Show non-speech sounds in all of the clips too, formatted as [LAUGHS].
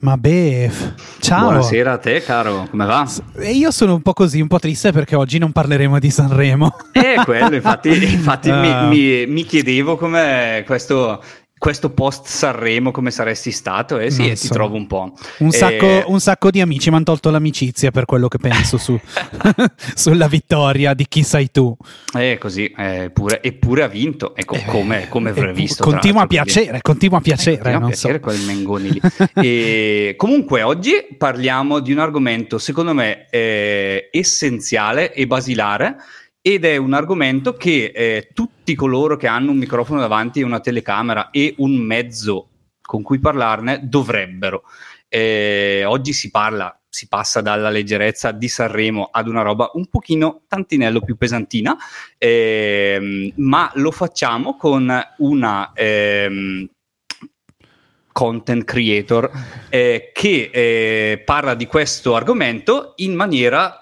Ma Bef, ciao. Buonasera a te, caro, come va? E io sono un po' così, un po' triste perché oggi non parleremo di Sanremo. Eh, quello, infatti, infatti uh. mi, [LAUGHS] ah. mi, mi, chiedevo come questo questo post Sanremo come saresti stato e eh sì, so. ti trovo un po'. Un, e... sacco, un sacco, di amici mi hanno tolto l'amicizia per quello che penso su, [LAUGHS] sulla vittoria di chi sei tu. E così, eh, pure, eppure ha vinto, ecco, eh, come, come avrei visto. Continua a piacere, continua a piacere. Eh, continua a piacere so. quel Mengoni lì. [LAUGHS] e, comunque oggi parliamo di un argomento secondo me eh, essenziale e basilare ed è un argomento che eh, tutti coloro che hanno un microfono davanti e una telecamera e un mezzo con cui parlarne dovrebbero. Eh, oggi si parla, si passa dalla leggerezza di Sanremo ad una roba un pochino tantinello più pesantina, eh, ma lo facciamo con una ehm, content creator eh, che eh, parla di questo argomento in maniera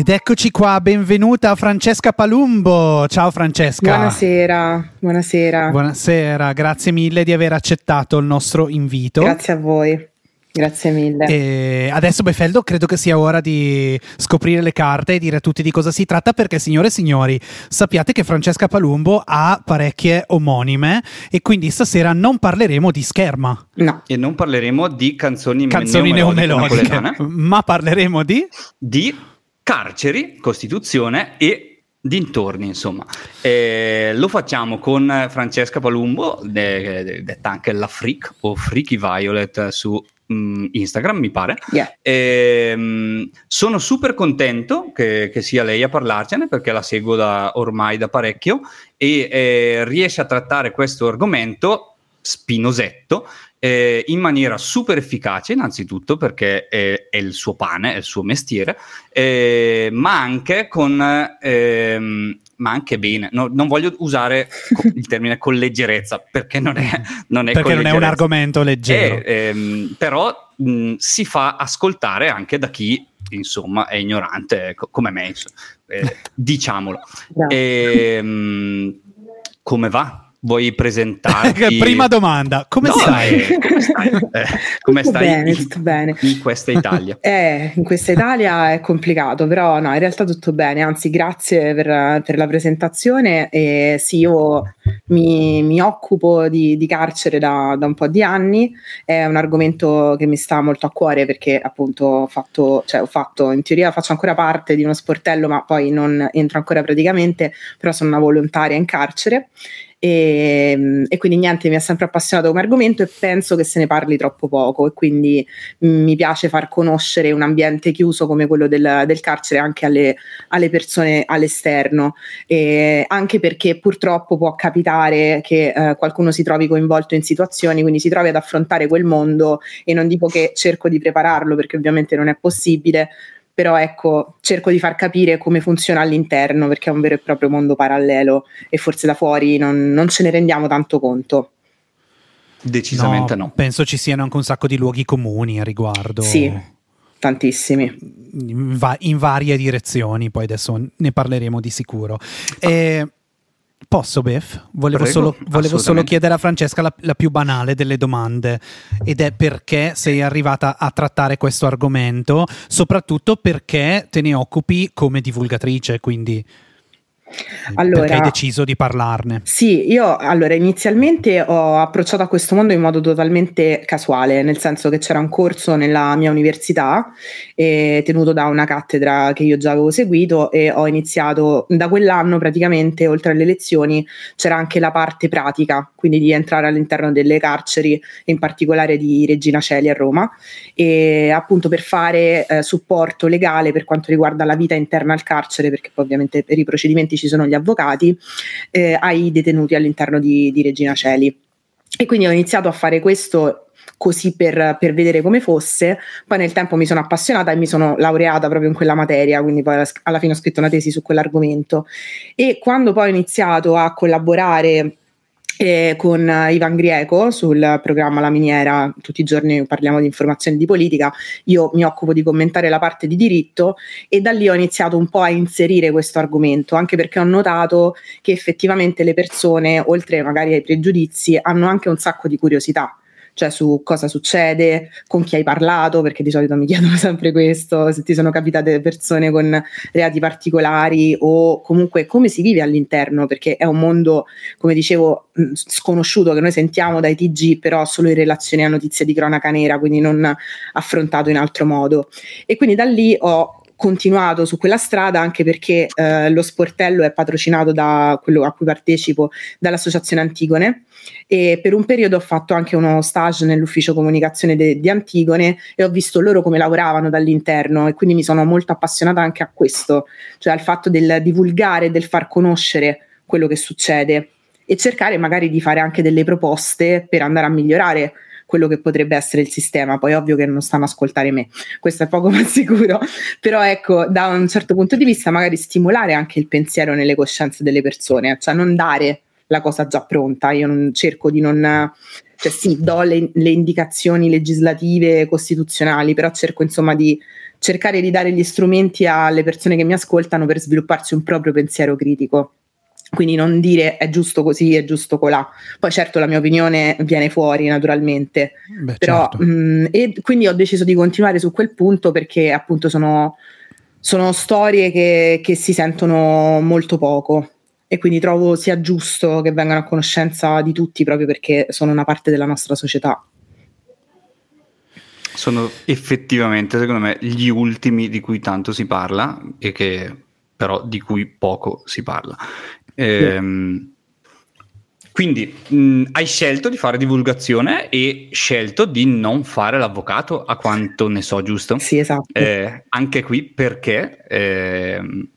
Ed eccoci qua, benvenuta Francesca Palumbo. Ciao Francesca. Buonasera, buonasera. Buonasera, grazie mille di aver accettato il nostro invito. Grazie a voi. Grazie mille. E adesso Befeldo credo che sia ora di scoprire le carte e dire a tutti di cosa si tratta perché signore e signori sappiate che Francesca Palumbo ha parecchie omonime e quindi stasera non parleremo di scherma. No. E non parleremo di canzoni, canzoni neomelodiche, ma parleremo di... Di carceri, Costituzione e dintorni, insomma. Eh, lo facciamo con Francesca Palumbo, de, de, detta anche la Freak o Freaky Violet su mm, Instagram, mi pare. Yeah. Eh, sono super contento che, che, sia lei a parlarcene perché la seguo da, ormai da parecchio e eh, riesce a trattare questo argomento spinosetto eh, in maniera super efficace, innanzitutto perché è, è, il suo pane, è il suo mestiere, eh, ma anche con ehm, ma anche bene. No, non voglio usare il termine con leggerezza perché non è, non è, perché non è un argomento leggero. È, ehm, però mh, si fa ascoltare anche da chi insomma è ignorante co- come me, eh, [LAUGHS] diciamolo. No. E, ehm, come va? Vuoi presentarti? [LAUGHS] Prima domanda, come no, stai? Eh, come stai? [LAUGHS] Eh, come stai bene, in, bene. in questa Italia? [LAUGHS] Eh, in questa Italia è complicato, però no, in realtà tutto bene, anzi grazie per, per la presentazione. E sì, io mi, mi occupo di, di carcere da, da, un po' di anni, è un argomento che mi sta molto a cuore perché appunto ho fatto, cioè ho fatto, in teoria faccio ancora parte di uno sportello, ma poi non entro ancora praticamente, però sono una volontaria in carcere e, ehm, e, quindi niente, mi ha sempre appassionato come argomento e penso che se ne parli troppo poco e quindi mi piace far conoscere un ambiente chiuso come quello del, del carcere anche alle, alle, persone all'esterno, e anche perché purtroppo può capitare che eh, qualcuno si trovi coinvolto in situazioni, quindi si trovi ad affrontare quel mondo e non dico che cerco di prepararlo perché ovviamente non è possibile, però ecco, cerco di far capire come funziona all'interno perché è un vero e proprio mondo parallelo e forse da fuori non, non ce ne rendiamo tanto conto. Decisamente no, no, Penso ci siano anche un sacco di luoghi comuni a riguardo. Sì, tantissimi. In, va- in varie direzioni, poi adesso ne parleremo di sicuro. Ah. E Posso, Bef? Volevo, Prego, solo, volevo solo, chiedere a Francesca la, la, più banale delle domande ed è perché sei arrivata a trattare questo argomento, soprattutto perché te ne occupi come divulgatrice, quindi allora, perché hai deciso di parlarne? Sì, io allora inizialmente ho approcciato a questo mondo in modo totalmente casuale, nel senso che c'era un corso nella mia università eh, tenuto da una cattedra che io già avevo seguito e ho iniziato da quell'anno praticamente, oltre alle lezioni, c'era anche la parte pratica, quindi di entrare all'interno delle carceri, in particolare di Regina Celi a Roma, e appunto per fare eh, supporto legale per quanto riguarda la vita interna al carcere, perché poi ovviamente per i procedimenti ci sono gli avvocati, eh, ai detenuti all'interno di, di Regina Celi. E quindi ho iniziato a fare questo così per, per, vedere come fosse. Poi nel tempo mi sono appassionata e mi sono laureata proprio in quella materia, quindi poi alla fine ho scritto una tesi su quell'argomento. E quando poi ho iniziato a collaborare eh, con Ivan Grieco sul programma La Miniera, tutti i giorni parliamo di informazioni di politica, io mi occupo di commentare la parte di diritto e da lì ho iniziato un po' a inserire questo argomento, anche perché ho notato che effettivamente le persone, oltre magari ai pregiudizi, hanno anche un sacco di curiosità cioè su cosa succede, con chi hai parlato, perché di solito mi chiedono [LAUGHS] sempre questo, se ti sono capitate persone con reati particolari o comunque come si vive all'interno, perché è un mondo, come dicevo, sconosciuto che noi sentiamo dai TG, però solo in relazione a notizie di cronaca nera, quindi non affrontato in altro modo. E quindi da lì ho continuato su quella strada anche perché eh, lo sportello è patrocinato da quello a cui partecipo dall'associazione Antigone e per un periodo ho fatto anche uno stage nell'ufficio comunicazione de- di Antigone e ho visto loro come lavoravano dall'interno e quindi mi sono molto appassionata anche a questo, cioè al fatto del divulgare, del far conoscere quello che succede e cercare magari di fare anche delle proposte per andare a migliorare quello che potrebbe essere il sistema. Poi ovvio che non stanno a ascoltare me, questo è poco ma sicuro, però ecco, da un certo punto di vista magari stimolare anche il pensiero nelle coscienze delle persone, cioè non dare la cosa già pronta, io non cerco di non cioè sì, do le, le, indicazioni legislative, costituzionali, però cerco insomma di cercare di dare gli strumenti alle persone che mi ascoltano per svilupparsi un proprio pensiero critico. Quindi non dire è giusto così, è giusto colà. Poi certo la mia opinione viene fuori naturalmente. Beh, però, certo. mh, mm, e quindi ho deciso di continuare su quel punto perché appunto sono, sono storie che, che si sentono molto poco e quindi trovo sia giusto che vengano a conoscenza di tutti proprio perché sono una parte della nostra società. Sono effettivamente, secondo me, gli ultimi di cui tanto si parla e che però di cui poco si parla. Ehm, quindi mh, hai scelto di fare divulgazione e scelto di non fare l'avvocato, a quanto ne so, giusto? Sì, esatto. Eh, anche qui perché... Eh,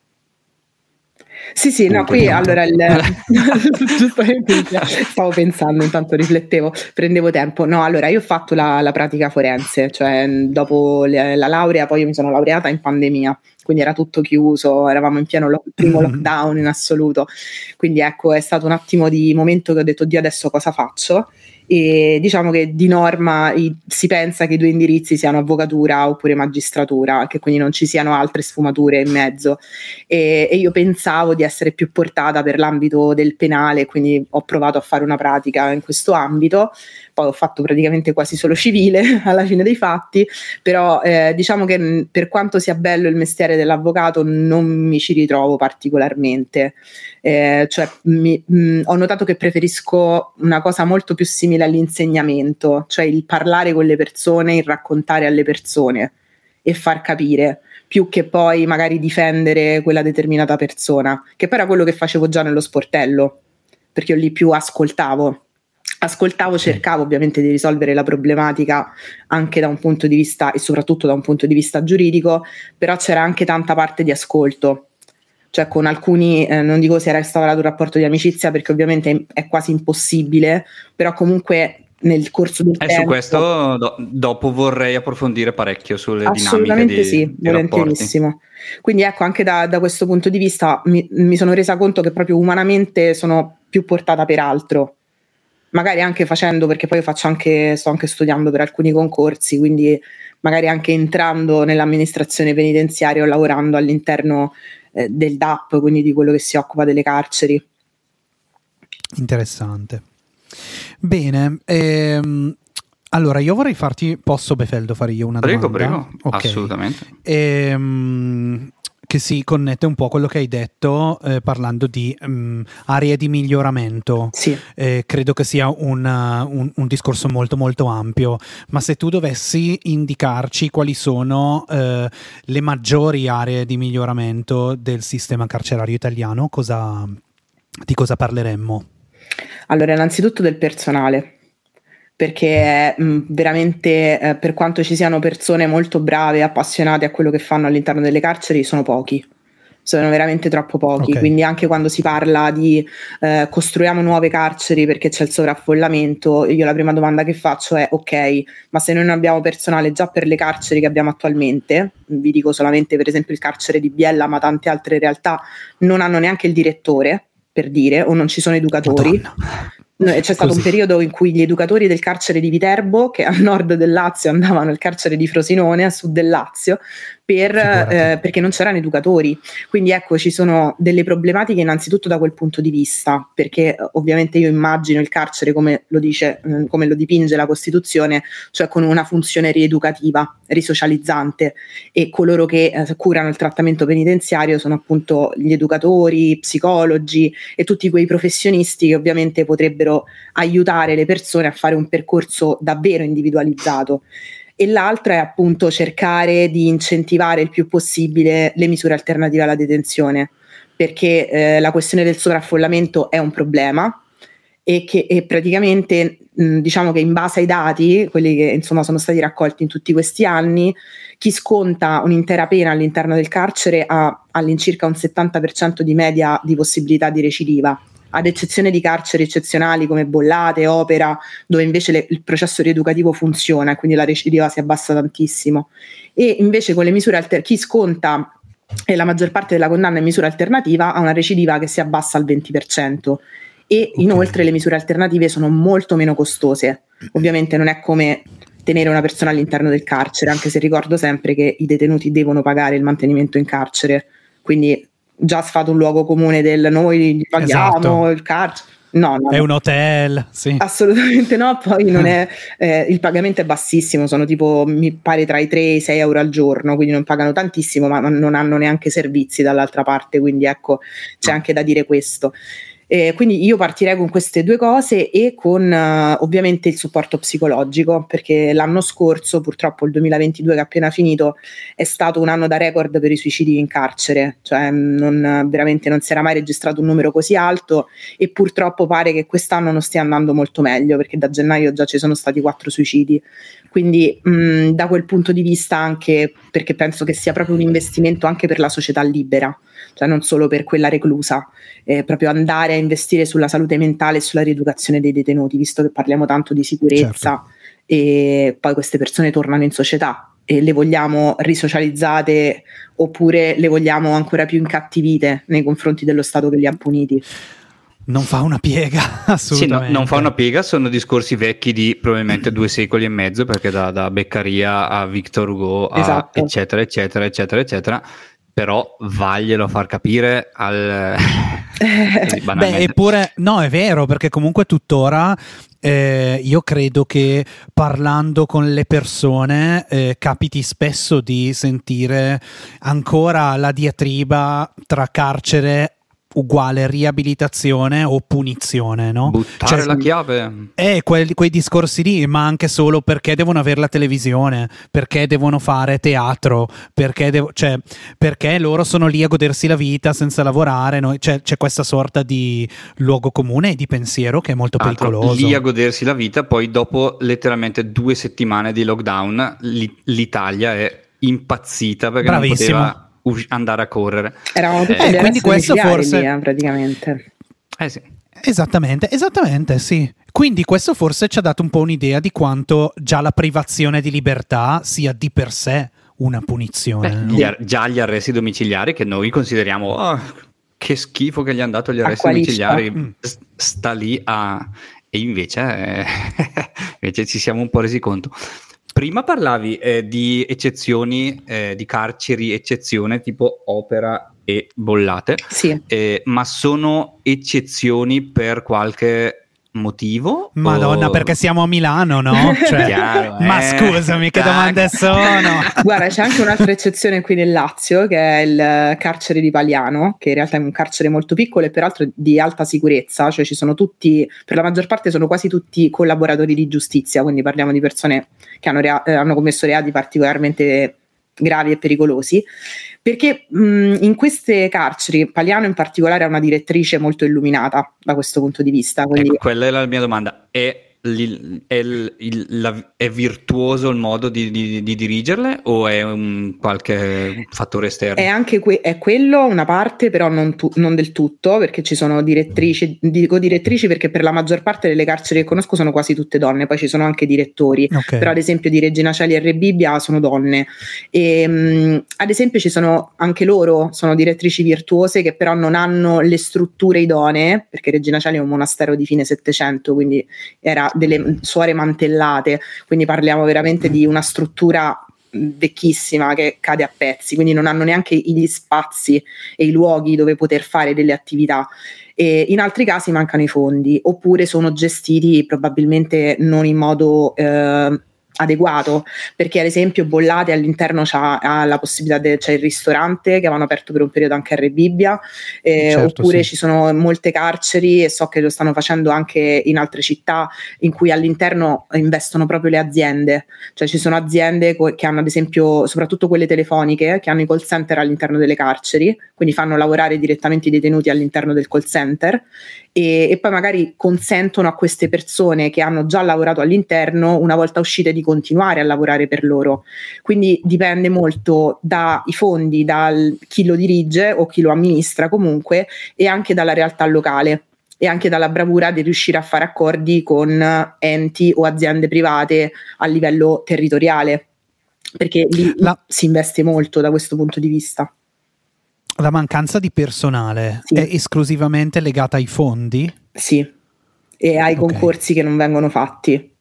sì, sì, no, qui allora il, [LAUGHS] giustamente stavo pensando, intanto riflettevo, prendevo tempo. No, allora io ho fatto la, la pratica forense, cioè dopo le, la laurea, poi io mi sono laureata in pandemia quindi era tutto chiuso, eravamo in pieno lo- primo mm-hmm. lockdown in assoluto. Quindi ecco, è stato un attimo di momento che ho detto, Dio, adesso cosa faccio? E diciamo che di norma i, si pensa che i due indirizzi siano avvocatura oppure magistratura, che quindi non ci siano altre sfumature in mezzo. E, e io pensavo di essere più portata per l'ambito del penale, quindi ho provato a fare una pratica in questo ambito poi ho fatto praticamente quasi solo civile [LAUGHS] alla fine dei fatti, però eh, diciamo che mm, per quanto sia bello il mestiere dell'avvocato non mi ci ritrovo particolarmente, eh, cioè mi, mh, mm, ho notato che preferisco una cosa molto più simile all'insegnamento, cioè il parlare con le persone, il raccontare alle persone e far capire più che poi magari difendere quella determinata persona, che poi era quello che facevo già nello sportello, perché io lì più ascoltavo ascoltavo, cercavo ovviamente di risolvere la problematica anche da un punto di vista e soprattutto da un punto di vista giuridico, però c'era anche tanta parte di ascolto. Cioè con alcuni, eh, non dico se era instaurato un rapporto di amicizia perché ovviamente è quasi impossibile, però comunque nel corso del eh, tempo. Su questo do, dopo vorrei approfondire parecchio sulle Assolutamente dinamiche sì, di, volentierissimo. Quindi ecco, anche da, da questo punto di vista mi, mi sono resa conto che proprio umanamente sono più portata per altro magari anche facendo, perché poi faccio anche, sto anche studiando per alcuni concorsi, quindi magari anche entrando nell'amministrazione penitenziaria o lavorando all'interno eh, del DAP, quindi di quello che si occupa delle carceri. Interessante. Bene, ehm, allora io vorrei farti, posso Befeldo fare io una prego, domanda? Prego, prego, okay. assolutamente. Ehm, che si connette un po' a quello che hai detto eh, parlando di um, aree di miglioramento. Sì. Eh, credo che sia un, uh, un, un, discorso molto molto ampio, ma se tu dovessi indicarci quali sono uh, le maggiori aree di miglioramento del sistema carcerario italiano, cosa, di cosa parleremmo? Allora, innanzitutto del personale perché mh, veramente eh, per quanto ci siano persone molto brave e appassionate a quello che fanno all'interno delle carceri sono pochi sono veramente troppo pochi, okay. quindi anche quando si parla di eh, costruiamo nuove carceri perché c'è il sovraffollamento, io la prima domanda che faccio è ok, ma se noi non abbiamo personale già per le carceri che abbiamo attualmente, vi dico solamente per esempio il carcere di Biella, ma tante altre realtà non hanno neanche il direttore, per dire, o non ci sono educatori. Madonna. C'è stato Così. un periodo in cui gli educatori del carcere di Viterbo, che a nord del Lazio andavano al carcere di Frosinone, a sud del Lazio, per, eh, perché non c'erano educatori. Quindi ecco, ci sono delle problematiche innanzitutto da quel punto di vista, perché ovviamente io immagino il carcere come lo dice, mm, come lo dipinge la Costituzione, cioè con una funzione rieducativa, risocializzante e coloro che eh, curano il trattamento penitenziario sono appunto gli educatori, psicologi e tutti quei professionisti che ovviamente potrebbero aiutare le persone a fare un percorso davvero individualizzato e l'altra è appunto cercare di incentivare il più possibile le misure alternative alla detenzione, perché eh, la questione del sovraffollamento è un problema e che e praticamente mh, diciamo che in base ai dati, quelli che insomma sono stati raccolti in tutti questi anni, chi sconta un'intera pena all'interno del carcere ha all'incirca un 70% di media di possibilità di recidiva ad eccezione di carceri eccezionali come Bollate, Opera, dove invece le, il processo rieducativo funziona e quindi la recidiva si abbassa tantissimo. E invece con le misure alter- chi sconta e la maggior parte della condanna in misura alternativa ha una recidiva che si abbassa al 20% e okay. inoltre le misure alternative sono molto meno costose. Ovviamente non è come tenere una persona all'interno del carcere, anche se ricordo sempre che i detenuti devono pagare il mantenimento in carcere, quindi già sfato un luogo comune del noi gli paghiamo esatto. il carcere. No, no, è un hotel, sì. Assolutamente no, poi non [LAUGHS] è, eh, il pagamento è bassissimo, sono tipo, mi pare, tra i 3 e i 6 euro al giorno, quindi non pagano tantissimo, ma non hanno neanche servizi dall'altra parte, quindi ecco, c'è anche da dire questo. Eh, quindi io partirei con queste due cose e con uh, ovviamente il supporto psicologico, perché l'anno scorso, purtroppo il 2022 che è appena finito, è stato un anno da record per i suicidi in carcere, cioè non, veramente non si era mai registrato un numero così alto e purtroppo pare che quest'anno non stia andando molto meglio, perché da gennaio già ci sono stati quattro suicidi. Quindi mh, da quel punto di vista anche perché penso che sia proprio un investimento anche per la società libera, cioè non solo per quella reclusa, eh, proprio andare a investire sulla salute mentale e sulla rieducazione dei detenuti, visto che parliamo tanto di sicurezza certo. e poi queste persone tornano in società e le vogliamo risocializzate oppure le vogliamo ancora più incattivite nei confronti dello Stato che li ha puniti non fa una piega, assolutamente. [LAUGHS] Sì, no, non fa una piega, sono discorsi vecchi di probabilmente due secoli e mezzo, perché da, da Beccaria a Victor Hugo, a esatto. eccetera, eccetera, eccetera, eccetera. Però vaglielo far capire al... [LAUGHS] Beh, eppure, no, è vero, perché comunque tuttora eh, io credo che parlando con le persone eh, capiti spesso di sentire ancora la diatriba tra carcere uguale riabilitazione o punizione, no? Buttare cioè, la chiave. Eh, quei, quei, discorsi lì, ma anche solo perché devono avere la televisione, perché devono fare teatro, perché, devo, cioè, perché loro sono lì a godersi la vita senza lavorare, no? c'è, c'è, questa sorta di luogo comune e di pensiero che è molto Altro, pericoloso. Lì a godersi la vita, poi dopo letteralmente due settimane di lockdown l'Italia è impazzita perché Bravissimo. non poteva andare a correre. Eravamo tutti eh, quindi questo forse lì, eh, praticamente. Eh sì. Esattamente, esattamente, sì. Quindi questo forse ci ha dato un po' un'idea di quanto già la privazione di libertà sia di per sé una punizione. Beh, no? gli ar- già gli arresti domiciliari che noi consideriamo oh, che schifo che gli hanno dato gli arresti domiciliari, mm. sta lì a... E invece, eh, [LAUGHS] invece ci siamo un po' resi conto. Prima parlavi eh, di eccezioni, eh, di carceri eccezione tipo opera e bollate, sì. eh, ma sono eccezioni per qualche motivo? Madonna, o... perché siamo a Milano, no? [LAUGHS] Cioè, Chiaro, ma eh, scusami, che domande sono? [LAUGHS] Guarda, c'è anche un'altra eccezione qui nel Lazio, che è il carcere di Paliano, che in realtà è un carcere molto piccolo e peraltro di alta sicurezza, cioè ci sono tutti, per la maggior parte sono quasi tutti collaboratori di giustizia, quindi parliamo di persone che hanno, rea- eh, hanno commesso reati particolarmente gravi e pericolosi, perché mh, in queste carceri, Paliano in particolare ha una direttrice molto illuminata da questo punto di vista. Quindi... Ecco, quella è la mia domanda. È è, il, il, la, è, virtuoso il modo di, di, di, dirigerle o è un qualche fattore esterno? È anche que- è quello una parte, però non, tu- non, del tutto, perché ci sono direttrici, dico direttrici perché per la maggior parte delle carceri che conosco sono quasi tutte donne, poi ci sono anche direttori, okay. però ad esempio di Regina Celi e Re Bibbia sono donne. E, mh, ad esempio ci sono anche loro, sono direttrici virtuose che però non hanno le strutture idonee, perché Regina Celi è un monastero di fine Settecento, quindi era delle suore mantellate, quindi parliamo veramente di una struttura vecchissima che cade a pezzi, quindi non hanno neanche gli spazi e i luoghi dove poter fare delle attività. E in altri casi mancano i fondi, oppure sono gestiti probabilmente non in modo eh, adeguato perché ad esempio Bollate all'interno c'ha, la possibilità de, c'è il ristorante che avevano aperto per un periodo anche a Re Bibbia eh, certo, oppure sì. ci sono molte carceri e so che lo stanno facendo anche in altre città in cui all'interno investono proprio le aziende cioè ci sono aziende co- che hanno ad esempio soprattutto quelle telefoniche che hanno i call center all'interno delle carceri quindi fanno lavorare direttamente i detenuti all'interno del call center e, e, poi magari consentono a queste persone che hanno già lavorato all'interno, una volta uscite, di continuare a lavorare per loro. Quindi dipende molto dai fondi, da chi lo dirige o chi lo amministra comunque e anche dalla realtà locale e anche dalla bravura di riuscire a fare accordi con enti o aziende private a livello territoriale, perché lì La... si investe molto da questo punto di vista. La mancanza di personale sì. è esclusivamente legata ai fondi? Sì, e ai okay. concorsi che non vengono fatti.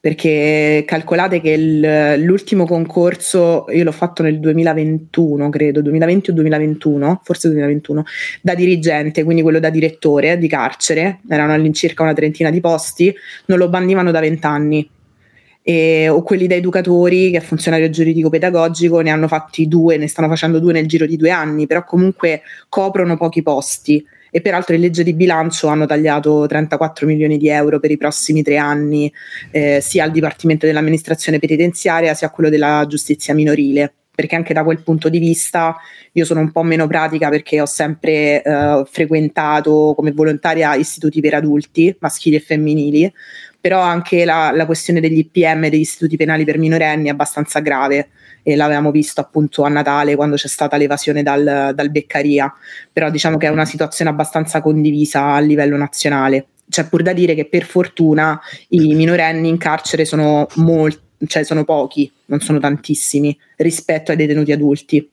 Perché calcolate che il, l'ultimo concorso io l'ho fatto nel 2021, credo, 2020 o 2021, forse 2021, da dirigente, quindi quello da direttore di carcere, erano all'incirca una trentina di posti, non lo bandivano da vent'anni e, o quelli da educatori che è funzionario giuridico pedagogico ne hanno fatti due, ne stanno facendo due nel giro di due anni, però comunque coprono pochi posti. E peraltro in legge di bilancio hanno tagliato 34 milioni di euro per i prossimi tre anni eh, sia al Dipartimento dell'amministrazione penitenziaria sia a quello della giustizia minorile. Perché anche da quel punto di vista io sono un po' meno pratica perché ho sempre eh, frequentato come volontaria istituti per adulti maschili e femminili però anche la, la questione degli IPM, degli istituti penali per minorenni, è abbastanza grave e l'avevamo visto appunto a Natale quando c'è stata l'evasione dal, dal Beccaria, però diciamo che è una situazione abbastanza condivisa a livello nazionale. C'è pur da dire che per fortuna i minorenni in carcere sono molti, cioè sono pochi, non sono tantissimi rispetto ai detenuti adulti.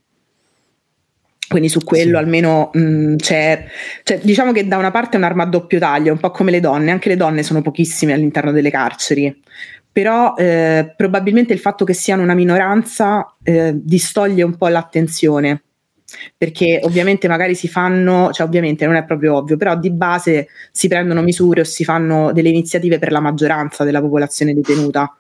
Quindi su quello sì. almeno mh, c'è, cioè, diciamo che da una parte è un'arma a doppio taglio, un po' come le donne, anche le donne sono pochissime all'interno delle carceri, però eh, probabilmente il fatto che siano una minoranza eh, distoglie un po' l'attenzione, perché ovviamente magari si fanno, cioè ovviamente non è proprio ovvio, però di base si prendono misure o si fanno delle iniziative per la maggioranza della popolazione detenuta.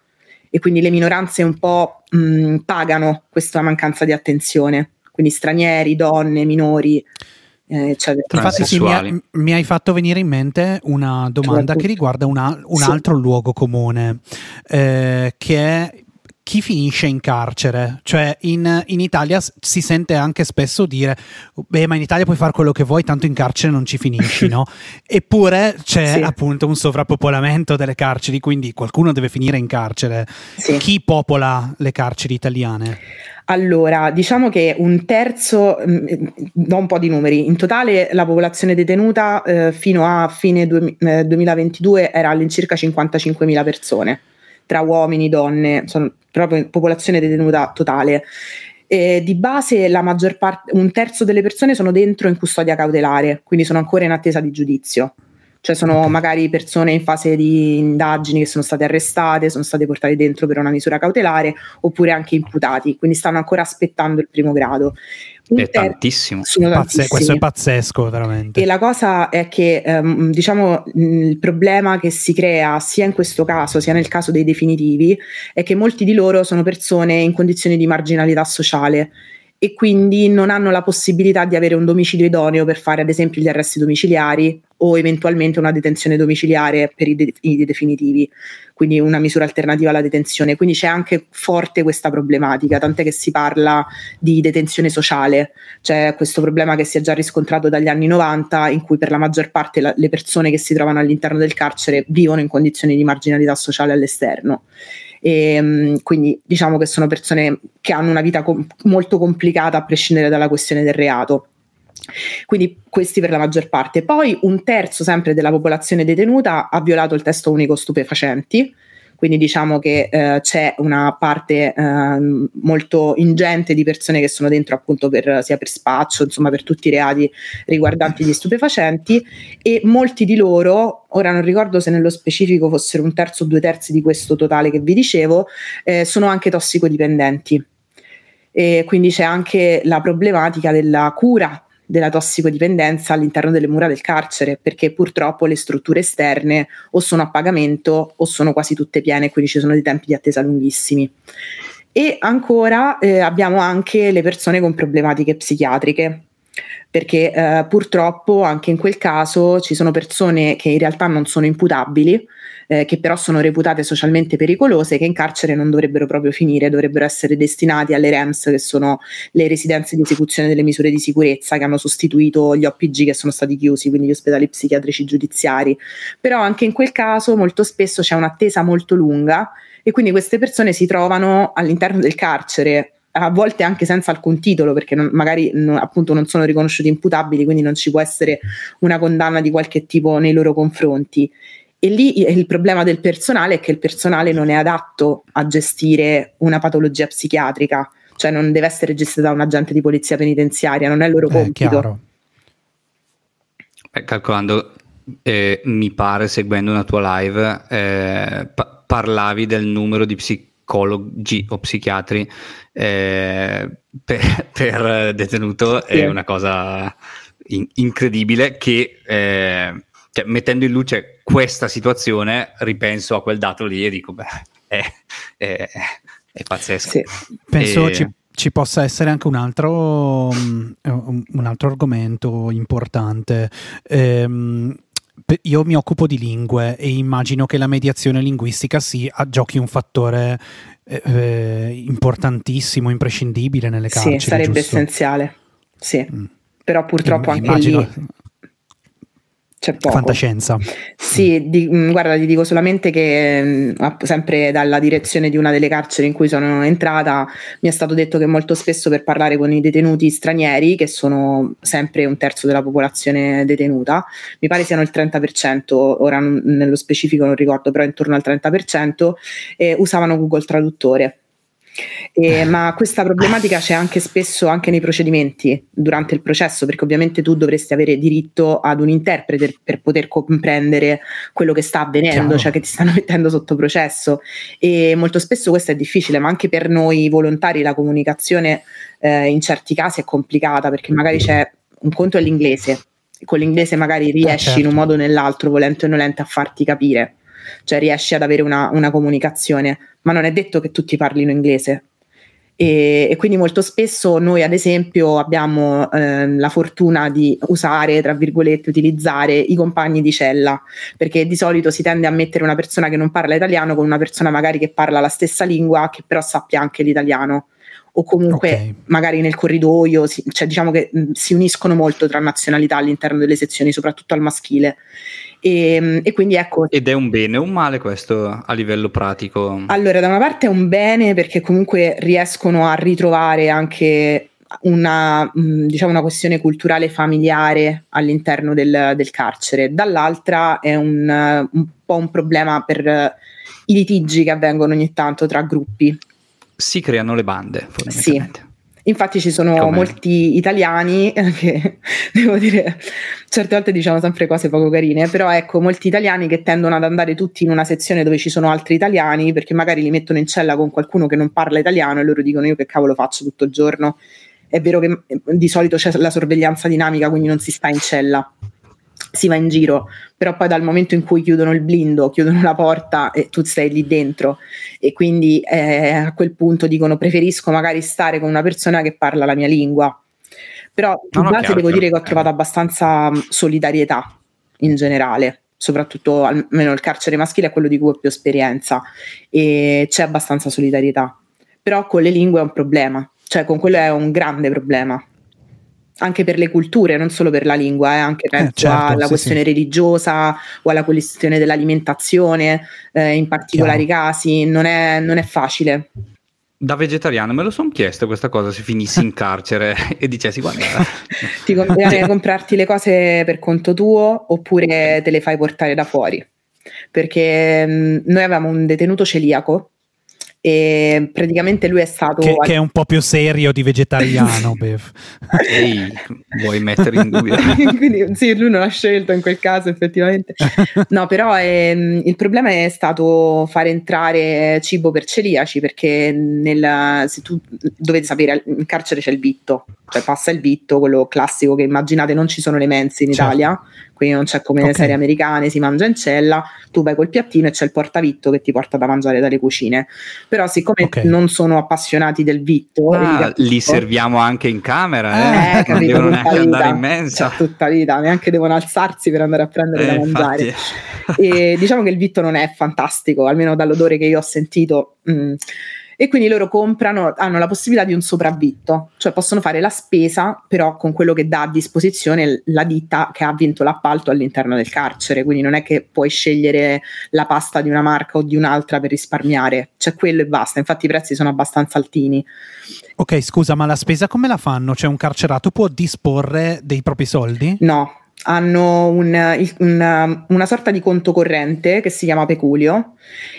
E quindi le minoranze un po' mh, pagano questa mancanza di attenzione quindi stranieri, donne, minori. Eh, Infatti sì, mi, ha, mi, hai fatto venire in mente una domanda che riguarda una, un sì. altro luogo comune, eh, che è chi finisce in carcere. Cioè in, in, Italia si sente anche spesso dire, beh ma in Italia puoi fare quello che vuoi, tanto in carcere non ci finisci, no? [LAUGHS] Eppure c'è sì. appunto un sovrappopolamento delle carceri, quindi qualcuno deve finire in carcere. Sì. Chi popola le carceri italiane? Allora, diciamo che un terzo, mh, mm, do un po' di numeri, in totale la popolazione detenuta eh, fino a fine du- eh, 2022 era all'incirca 55.000 persone, tra uomini, e donne, sono proprio popolazione detenuta totale. E di base la maggior parte, un terzo delle persone sono dentro in custodia cautelare, quindi sono ancora in attesa di giudizio cioè sono magari persone in fase di indagini che sono state arrestate, sono state portate dentro per una misura cautelare oppure anche imputati, quindi stanno ancora aspettando il primo grado. Un è ter- tantissimo. Pazze- questo è pazzesco, veramente. E la cosa è che, ehm, diciamo, il problema che si crea sia in questo caso sia nel caso dei definitivi è che molti di loro sono persone in condizioni di marginalità sociale e quindi non hanno la possibilità di avere un domicilio idoneo per fare ad esempio gli arresti domiciliari o eventualmente una detenzione domiciliare per i, de- i definitivi, quindi una misura alternativa alla detenzione. Quindi c'è anche forte questa problematica, tant'è che si parla di detenzione sociale, c'è questo problema che si è già riscontrato dagli anni 90 in cui per la maggior parte la- le persone che si trovano all'interno del carcere vivono in condizioni di marginalità sociale all'esterno. E, ehm, quindi diciamo che sono persone che hanno una vita com- molto complicata a prescindere dalla questione del reato. Quindi questi per la maggior parte. Poi un terzo sempre della popolazione detenuta ha violato il testo unico stupefacenti, quindi diciamo che eh, c'è una parte eh, molto ingente di persone che sono dentro appunto per, sia per spaccio, insomma per tutti i reati riguardanti gli stupefacenti e molti di loro, ora non ricordo se nello specifico fossero un terzo o due terzi di questo totale che vi dicevo, eh, sono anche tossicodipendenti. E quindi c'è anche la problematica della cura della tossicodipendenza all'interno delle mura del carcere, perché purtroppo le strutture esterne o sono a pagamento o sono quasi tutte piene, quindi ci sono dei tempi di attesa lunghissimi. E ancora eh, abbiamo anche le persone con problematiche psichiatriche, perché eh, purtroppo anche in quel caso ci sono persone che in realtà non sono imputabili, eh, che però sono reputate socialmente pericolose, che in carcere non dovrebbero proprio finire, dovrebbero essere destinati alle REMS, che sono le residenze di esecuzione delle misure di sicurezza, che hanno sostituito gli OPG che sono stati chiusi, quindi gli ospedali psichiatrici giudiziari. Però anche in quel caso molto spesso c'è un'attesa molto lunga e quindi queste persone si trovano all'interno del carcere a volte anche senza alcun titolo, perché non, magari non, appunto non sono riconosciuti imputabili, quindi non ci può essere una condanna di qualche tipo nei loro confronti. E lì il problema del personale è che il personale non è adatto a gestire una patologia psichiatrica, cioè non deve essere gestita da un agente di polizia penitenziaria, non è il loro compito. Eh, calcolando, eh, mi pare, seguendo una tua live, eh, pa- parlavi del numero di psicologi o psichiatri eh, per, [LAUGHS] per, detenuto, sì. è una cosa in- incredibile che eh, cioè, mettendo in luce questa situazione, ripenso a quel dato lì e dico, beh, è, è, è pazzesco. Sì. Penso e... ci, ci, possa essere anche un altro, um, un altro argomento importante. Um, io mi occupo di lingue e immagino che la mediazione linguistica sì, giochi un fattore eh, eh, importantissimo, imprescindibile nelle carceri. Sì, sarebbe giusto? essenziale. Sì. Mm. Però purtroppo anche immagino... lì c'è poco. Fantascienza. Sì, di, mm, guarda, ti dico solamente che mm, sempre dalla direzione di una delle carceri in cui sono entrata mi è stato detto che molto spesso per parlare con i detenuti stranieri, che sono sempre un terzo della popolazione detenuta, mi pare siano il 30%, ora nello specifico non ricordo, però intorno al 30%, eh, usavano Google Traduttore eh, ma questa problematica c'è anche spesso anche nei procedimenti durante il processo, perché ovviamente tu dovresti avere diritto ad un interprete per poter comprendere quello che sta avvenendo, Chiaro. cioè che ti stanno [LAUGHS] mettendo sotto processo. E molto spesso questo è difficile, ma anche per noi volontari la comunicazione eh, in certi casi è complicata perché magari c'è un conto è l'inglese, con l'inglese magari riesci eh, certo. in un modo o nell'altro, volente o nolente, a farti capire cioè riesci ad avere una, una comunicazione, ma non è detto che tutti parlino inglese. E, e, quindi molto spesso noi ad esempio abbiamo eh, la fortuna di usare, tra virgolette, utilizzare i compagni di cella, perché di solito si tende a mettere una persona che non parla italiano con una persona magari che parla la stessa lingua, che però sappia anche l'italiano o comunque okay. magari nel corridoio, si, cioè diciamo che mh, si uniscono molto tra nazionalità all'interno delle sezioni, soprattutto al maschile. E, ehm, e, quindi ecco. Ed è un bene o un male questo a livello pratico? Allora, da una parte è un bene perché comunque riescono a ritrovare anche una, diciamo una questione culturale familiare all'interno del, del carcere, dall'altra è un, un po' un problema per i litigi che avvengono ogni tanto tra gruppi. Si creano le bande, fondamentalmente. Sì. Infatti ci sono Come? molti italiani [LAUGHS] che, devo dire, certe volte diciamo sempre cose poco carine, però ecco, molti italiani che tendono ad andare tutti in una sezione dove ci sono altri italiani perché magari li mettono in cella con qualcuno che non parla italiano e loro dicono io che cavolo faccio tutto il giorno. È vero che di solito c'è la sorveglianza dinamica, quindi non si sta in cella si va in giro, però poi dal momento in cui chiudono il blindo, chiudono la porta e tu stai lì dentro e quindi eh, a quel punto dicono preferisco magari stare con una persona che parla la mia lingua. Però di no, base no, devo chiaro. dire che ho trovato abbastanza solidarietà in generale, soprattutto almeno il carcere maschile è quello di cui ho più esperienza e c'è abbastanza solidarietà. Però con le lingue è un problema, cioè con quello è un grande problema anche per le culture, non solo per la lingua, eh, anche eh, certo, alla sì, questione sì. religiosa o alla questione dell'alimentazione, eh, in particolari Chiaro. casi, non è, non è facile. Da vegetariano me lo sono chiesto questa cosa se finissi in carcere [LAUGHS] e dicessi guarda [LAUGHS] ti conviene [LAUGHS] comprarti le cose per conto tuo oppure te le fai portare da fuori perché mh, mm, noi avevamo un detenuto celiaco e praticamente lui è stato che, che è un po' più serio di vegetariano [LAUGHS] Bev. Ehi, vuoi mettere in dubbio? [LAUGHS] Quindi sì lui non ha scelto in quel caso effettivamente. No però è, ehm, il problema è stato far entrare cibo per celiaci perché nel, se tu dovete sapere in carcere c'è il vitto. Cioè passa il vitto quello classico che immaginate non ci sono le mense in certo. Italia quindi non c'è come okay. serie americane, si mangia in cella, tu vai col piattino e c'è il portavitto che ti porta da mangiare dalle cucine. Però siccome okay. non sono appassionati del vitto, ah, li serviamo anche in camera, eh, eh non devono neanche vita, andare in mensa. Cioè, tutta vita, neanche devono alzarsi per andare a prendere eh, da mangiare. e diciamo che il vitto non è fantastico, almeno dall'odore che io ho sentito. Mh, mm, e quindi loro comprano, hanno la possibilità di un sopravvitto, cioè possono fare la spesa però con quello che dà a disposizione la ditta che ha vinto l'appalto all'interno del carcere, quindi non è che puoi scegliere la pasta di una marca o di un'altra per risparmiare, c'è quello e basta, infatti i prezzi sono abbastanza altini. Ok, scusa, ma la spesa come la fanno? Cioè un carcerato può disporre dei propri soldi? No, hanno un, un, una sorta di conto corrente che si chiama peculio,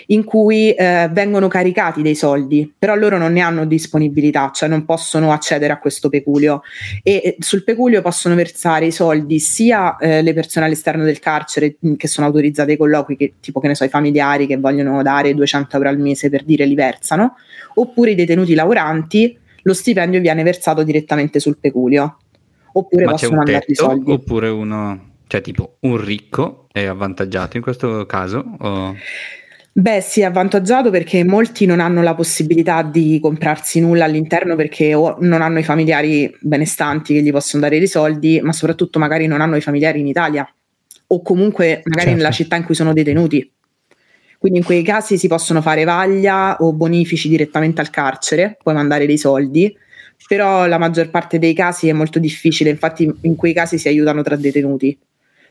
in cui eh, vengono caricati dei soldi, però loro non ne hanno disponibilità, cioè non possono accedere a questo peculio. E sul peculio possono versare i soldi sia eh, le persone all'esterno del carcere che sono autorizzate ai colloqui, che, tipo che ne so, i familiari che vogliono dare 200 euro al mese per dire li versano, oppure i detenuti lavoranti, lo stipendio viene versato direttamente sul peculio oppure Ma possono andare i soldi. Oppure uno, cioè tipo un ricco è avvantaggiato in questo caso? O... Beh, sì, è avvantaggiato perché molti non hanno la possibilità di comprarsi nulla all'interno perché o non hanno i familiari benestanti che gli possono dare dei soldi, ma soprattutto magari non hanno i familiari in Italia o comunque magari certo. nella città in cui sono detenuti. Quindi in quei casi si possono fare vaglia o bonifici direttamente al carcere, puoi mandare dei soldi però la maggior parte dei casi è molto difficile, infatti in quei casi si aiutano tra detenuti.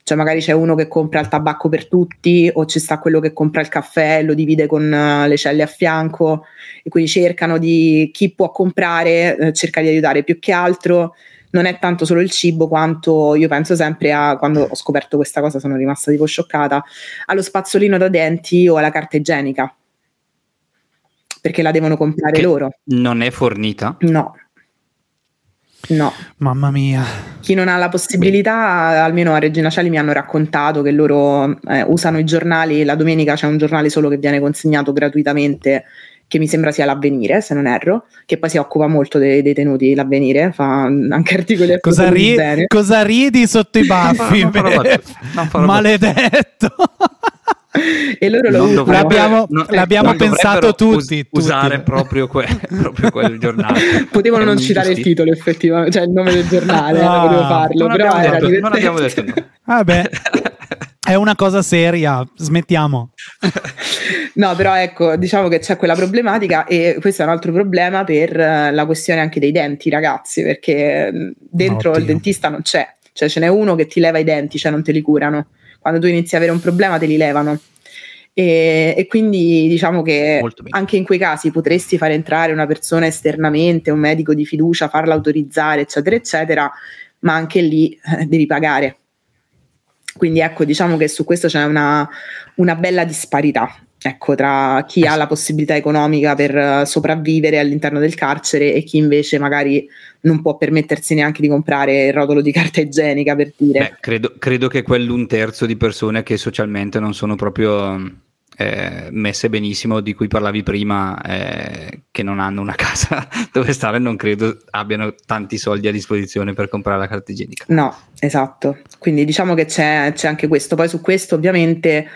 Cioè magari c'è uno che compra il tabacco per tutti o ci sta quello che compra il caffè, lo divide con uh, le celle a fianco e quindi cercano di chi può comprare, eh, cerca di aiutare più che altro. Non è tanto solo il cibo quanto io penso sempre a quando ho scoperto questa cosa sono rimasta tipo scioccata allo spazzolino da denti o alla carta igienica perché la devono comprare che loro. Non è fornita? No. No. Mamma mia. Chi non ha la possibilità, almeno a Regina Ciali mi hanno raccontato che loro eh, usano i giornali, la domenica c'è un giornale solo che viene consegnato gratuitamente che mi sembra sia l'avvenire, se non erro, che poi si occupa molto dei detenuti, l'avvenire, fa anche articoli cosa, ri- cosa ridi sotto i [LAUGHS] baffi? non farò, non farò Maledetto! E loro lo usano. L'abbiamo, non, l'abbiamo pensato tutti, us- Usare tutti. Proprio, que- [LAUGHS] proprio, quel giornale. Potevano non citare il titolo, effettivamente, cioè il nome del giornale, no, potevo farlo. Non, però abbiamo detto, non abbiamo detto no. [LAUGHS] Vabbè. È una cosa seria, smettiamo. no, però ecco, diciamo che c'è quella problematica e questo è un altro problema per uh, la questione anche dei denti, ragazzi, perché mm, dentro Oddio. il dentista non c'è, cioè ce n'è uno che ti leva i denti, cioè non te li curano quando tu inizi a avere un problema te li levano. E, e, quindi diciamo che anche in quei casi potresti far entrare una persona esternamente, un medico di fiducia, farla autorizzare, eccetera, eccetera, ma anche lì eh, devi pagare. Quindi ecco, diciamo che su questo c'è una, una bella disparità ecco, tra chi ha la possibilità economica per uh, sopravvivere all'interno del carcere e chi invece magari non può permettersi neanche di comprare il rotolo di carta igienica per dire. Beh, credo, credo che quell'un terzo di persone che socialmente non sono proprio eh, messe benissimo di cui parlavi prima, eh, che non hanno una [LAUGHS] casa dove stare, non credo abbiano tanti soldi a disposizione per comprare la carta igienica. No, esatto. Quindi diciamo che c'è, c'è anche questo. Poi su questo ovviamente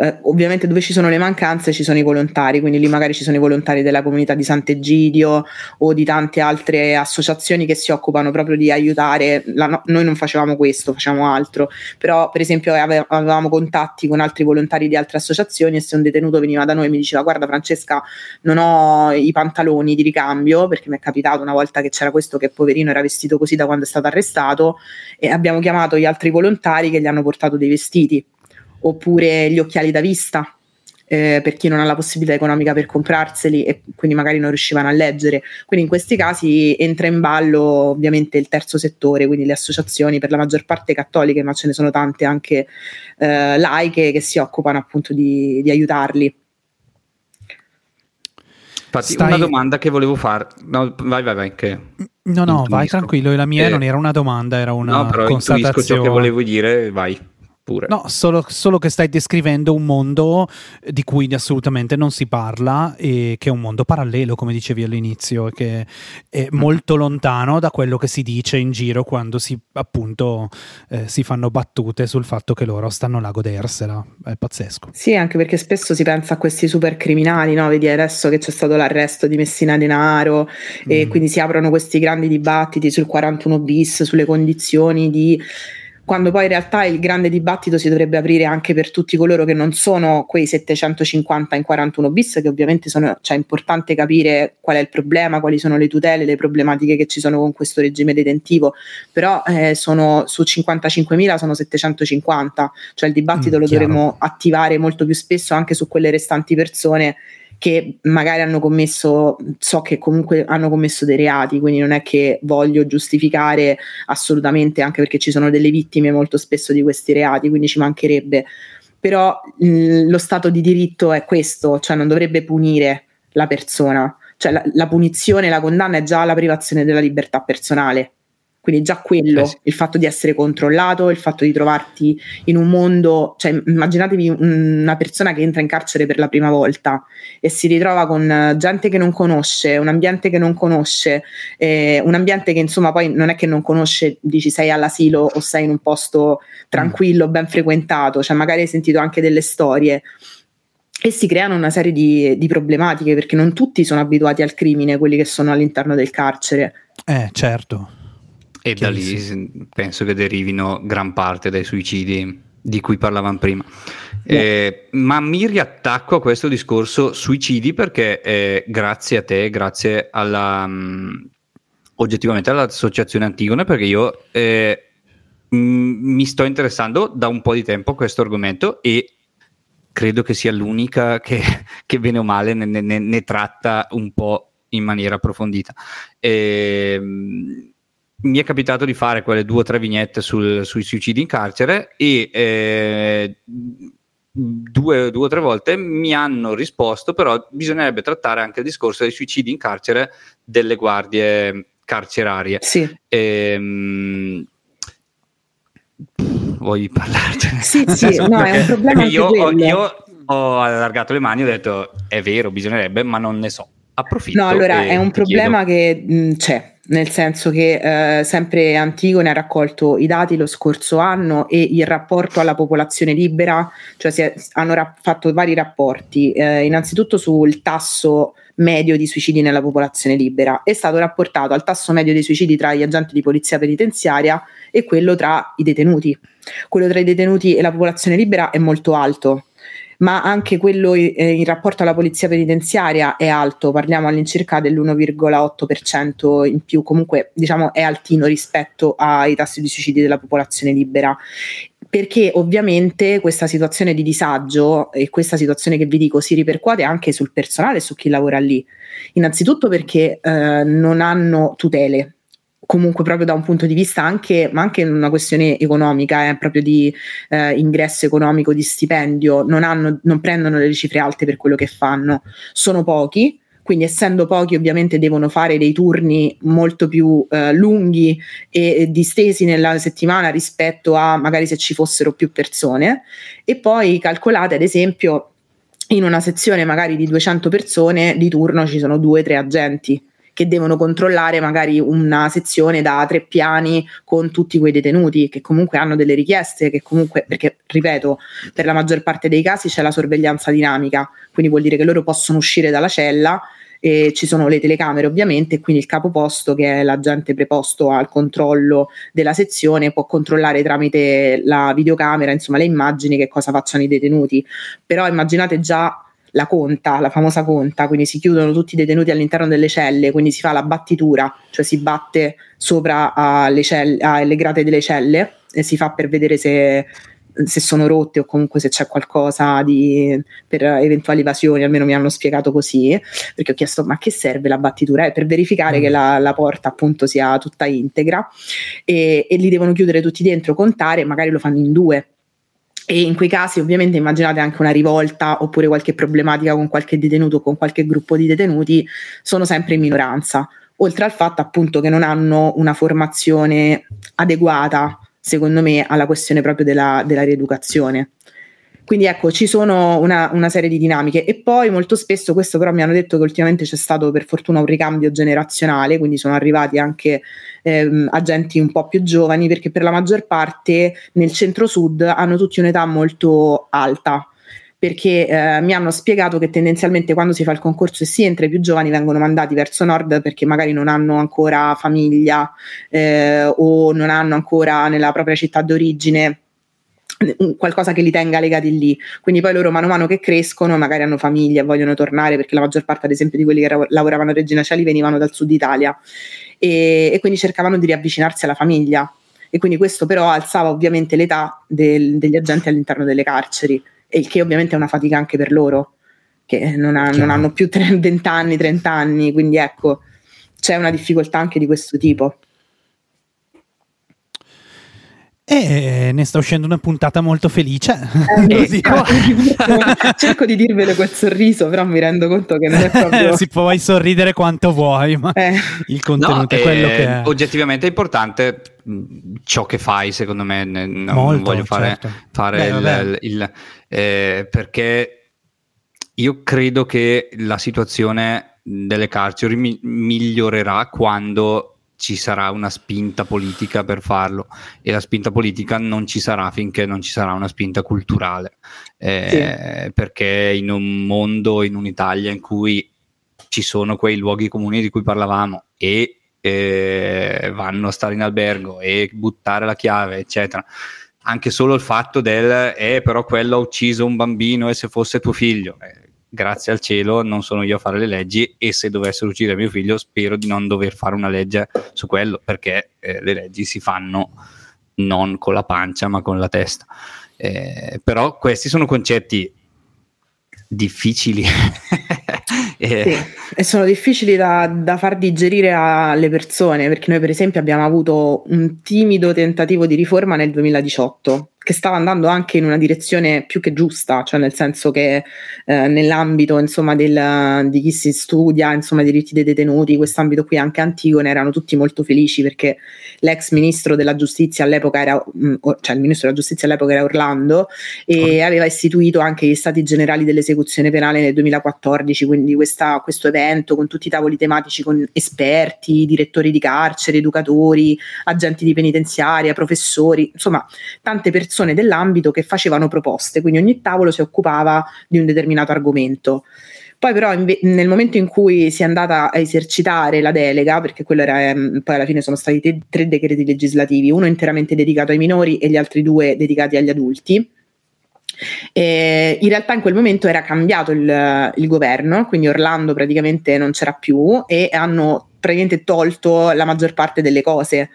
eh, ovviamente dove ci sono le mancanze ci sono i volontari, quindi lì magari ci sono i volontari della comunità di Sant'Egidio o di tante altre associazioni che si occupano proprio di aiutare. La, no, noi non facevamo questo, facciamo altro, però per esempio ave, avevamo contatti con altri volontari di altre associazioni e se un detenuto veniva da noi e mi diceva guarda Francesca non ho i pantaloni di ricambio perché mi è capitato una volta che c'era questo che poverino era vestito così da quando è stato arrestato e abbiamo chiamato gli altri volontari che gli hanno portato dei vestiti oppure gli occhiali da vista eh, per chi non ha la possibilità economica per comprarseli e quindi magari non riuscivano a leggere. Quindi in questi casi entra in ballo ovviamente il terzo settore, quindi le associazioni per la maggior parte cattoliche, ma ce ne sono tante anche eh, laiche che si occupano appunto di, di aiutarli. Infatti, Stai... una domanda che volevo fare. No, vai, vai, vai. Che... No, no, vai tranquillo. La mia eh... non era una domanda, era una no, però constatazione. ciò che volevo dire, vai pure. No, solo, solo, che stai descrivendo un mondo di cui assolutamente non si parla e che è un mondo parallelo, come dicevi all'inizio, che è mm. molto lontano da quello che si dice in giro quando si appunto eh, si fanno battute sul fatto che loro stanno là a godersela. È pazzesco. Sì, anche perché spesso si pensa a questi super criminali, no? Vedi adesso che c'è stato l'arresto di Messina Denaro mm. e quindi si aprono questi grandi dibattiti sul 41 bis, sulle condizioni di quando poi in realtà il grande dibattito si dovrebbe aprire anche per tutti coloro che non sono quei 750 in 41 bis, che ovviamente sono, cioè è importante capire qual è il problema, quali sono le tutele, le problematiche che ci sono con questo regime detentivo, però eh, sono su 55.000 sono 750, cioè il dibattito mm, lo dovremmo attivare molto più spesso anche su quelle restanti persone che magari hanno commesso, so che comunque hanno commesso dei reati, quindi non è che voglio giustificare assolutamente, anche perché ci sono delle vittime molto spesso di questi reati, quindi ci mancherebbe. Però mh, lo Stato di diritto è questo, cioè non dovrebbe punire la persona, cioè la, la punizione, la condanna è già la privazione della libertà personale quindi già quello, eh sì. il fatto di essere controllato, il fatto di trovarti in un mondo, cioè immaginatevi una persona che entra in carcere per la prima volta e si ritrova con gente che non conosce, un ambiente che non conosce, eh, un ambiente che insomma poi non è che non conosce, dici sei all'asilo o sei in un posto tranquillo, ben frequentato, cioè magari hai sentito anche delle storie e si creano una serie di, di, problematiche perché non tutti sono abituati al crimine, quelli che sono all'interno del carcere. Eh, certo. E da lì penso che derivino gran parte dei suicidi di cui parlavamo prima. Eh, ma mi riattacco a questo discorso suicidi perché eh, grazie a te, grazie alla, um, oggettivamente all'associazione Antigone, perché io eh, m- mi sto interessando da un po' di tempo a questo argomento e credo che sia l'unica che, [LAUGHS] che bene o male ne, ne, ne, tratta un po' in maniera approfondita. E, ehm, mi è capitato di fare quelle due o tre vignette sul, sui suicidi in carcere e eh, due, due, o tre volte mi hanno risposto però bisognerebbe trattare anche il discorso dei suicidi in carcere delle guardie carcerarie. Sì. E, um, vuoi parlarcene? Sì, sì, [LAUGHS] no, è un problema io ho, io ho allargato le mani e ho detto è vero, bisognerebbe, ma non ne so. Approfitto. No, allora è un problema chiedo. che mh, c'è nel senso che eh, sempre Antigone ha raccolto i dati lo scorso anno e il rapporto alla popolazione libera, cioè è, hanno ra- fatto vari rapporti, eh, innanzitutto sul tasso medio di suicidi nella popolazione libera, è stato rapportato al tasso medio dei suicidi tra gli agenti di polizia penitenziaria e quello tra i detenuti. Quello tra i detenuti e la popolazione libera è molto alto, ma anche quello eh, in rapporto alla polizia penitenziaria è alto, parliamo all'incirca dell'1,8% in più, comunque diciamo è altino rispetto ai tassi di suicidi della popolazione libera perché ovviamente questa situazione di disagio e questa situazione che vi dico si ripercuote anche sul personale e su chi lavora lì. Innanzitutto perché eh, non hanno tutele, comunque proprio da un punto di vista anche, ma anche una questione economica, eh, proprio di eh, ingresso economico, di stipendio, non, hanno, non prendono le cifre alte per quello che fanno, sono pochi, quindi essendo pochi ovviamente devono fare dei turni molto più eh, lunghi e, e, distesi nella settimana rispetto a magari se ci fossero più persone. E poi calcolate ad esempio in una sezione magari di 200 persone di turno ci sono due o tre agenti che devono controllare magari una sezione da tre piani con tutti quei detenuti che comunque hanno delle richieste, che comunque, perché ripeto, per la maggior parte dei casi c'è la sorveglianza dinamica, quindi vuol dire che loro possono uscire dalla cella e ci sono le telecamere ovviamente e quindi il capoposto che è l'agente preposto al controllo della sezione può controllare tramite la videocamera insomma le immagini che cosa facciano i detenuti. Però immaginate già la conta, la famosa conta, quindi si chiudono tutti i detenuti all'interno delle celle, quindi si fa la battitura, cioè si batte sopra alle, celle, alle grate delle celle e si fa per vedere se se sono rotte o comunque se c'è qualcosa di, per eventuali evasioni, almeno mi hanno spiegato così, perché ho chiesto ma che serve la battitura? È per verificare mm. che la, la, porta appunto sia tutta integra e, e li devono chiudere tutti dentro, contare, magari lo fanno in due. E in quei casi ovviamente immaginate anche una rivolta oppure qualche problematica con qualche detenuto con qualche gruppo di detenuti, sono sempre in minoranza, oltre al fatto appunto che non hanno una formazione adeguata secondo me, alla questione proprio della, della rieducazione. Quindi ecco, ci sono una, una, serie di dinamiche. E poi molto spesso, questo però mi hanno detto che ultimamente c'è stato per fortuna un ricambio generazionale, quindi sono arrivati anche ehm, agenti un po' più giovani, perché per la maggior parte nel centro-sud hanno tutti un'età molto alta, perché eh, mi hanno spiegato che tendenzialmente quando si fa il concorso e si entra i più giovani vengono mandati verso nord perché magari non hanno ancora famiglia eh, o non hanno ancora nella propria città d'origine qualcosa che li tenga legati lì. Quindi poi loro mano a mano che crescono, magari hanno famiglia e vogliono tornare, perché la maggior parte, ad esempio, di quelli che lavoravano a Regina Cieli venivano dal sud Italia e, e, quindi cercavano di riavvicinarsi alla famiglia. E quindi questo però alzava ovviamente l'età del, degli agenti all'interno delle carceri e il che ovviamente è una fatica anche per loro, che non, ha, non hanno più 20 anni, 30 anni, quindi ecco, c'è una difficoltà anche di questo tipo. E ne sta uscendo una puntata molto felice. Eh, [LAUGHS] ecco. [LAUGHS] Cerco di dirvelo quel sorriso, però mi rendo conto che non è proprio. si può sorridere quanto vuoi, ma eh. il contenuto no, è quello eh, che è. Oggettivamente è importante ciò che fai, secondo me. Non molto, voglio fare, certo. fare beh, il, il, il eh, perché io credo che la situazione delle carceri mi- migliorerà quando ci sarà una spinta politica per farlo e la spinta politica non ci sarà finché non ci sarà una spinta culturale eh, sì. perché in un mondo, in un'Italia in cui ci sono quei luoghi comuni di cui parlavamo e eh, vanno a stare in albergo e buttare la chiave eccetera anche solo il fatto del eh però quello ha ucciso un bambino e se fosse tuo figlio eh, grazie al cielo non sono io a fare le leggi e se dovessero uccidere mio figlio spero di non dover fare una legge su quello perché eh, le leggi si fanno non con la pancia ma con la testa. Eh, però questi sono concetti difficili [LAUGHS] e... Sì, e sono difficili da, da, far digerire alle persone perché noi per esempio abbiamo avuto un timido tentativo di riforma nel 2018 che stava andando anche in una direzione più che giusta, cioè nel senso che eh, nell'ambito insomma, del, di chi si studia insomma, i diritti dei detenuti, quest'ambito qui anche Antigone, erano tutti molto felici perché l'ex ministro della giustizia all'epoca era, mh, mm, cioè il ministro della giustizia all'epoca era Orlando e oh. aveva istituito anche gli stati generali dell'esecuzione penale nel 2014, quindi questa, questo evento con tutti i tavoli tematici con esperti, direttori di carcere, educatori, agenti di penitenziaria, professori, insomma tante persone persone dell'ambito che facevano proposte, quindi ogni tavolo si occupava di un determinato argomento. Poi però inve- nel momento in cui si è andata a esercitare la delega, perché quello era, ehm, poi alla fine sono stati te- tre decreti legislativi, uno interamente dedicato ai minori e gli altri due dedicati agli adulti, e in realtà in quel momento era cambiato il, il, governo, quindi Orlando praticamente non c'era più e hanno praticamente tolto la maggior parte delle cose.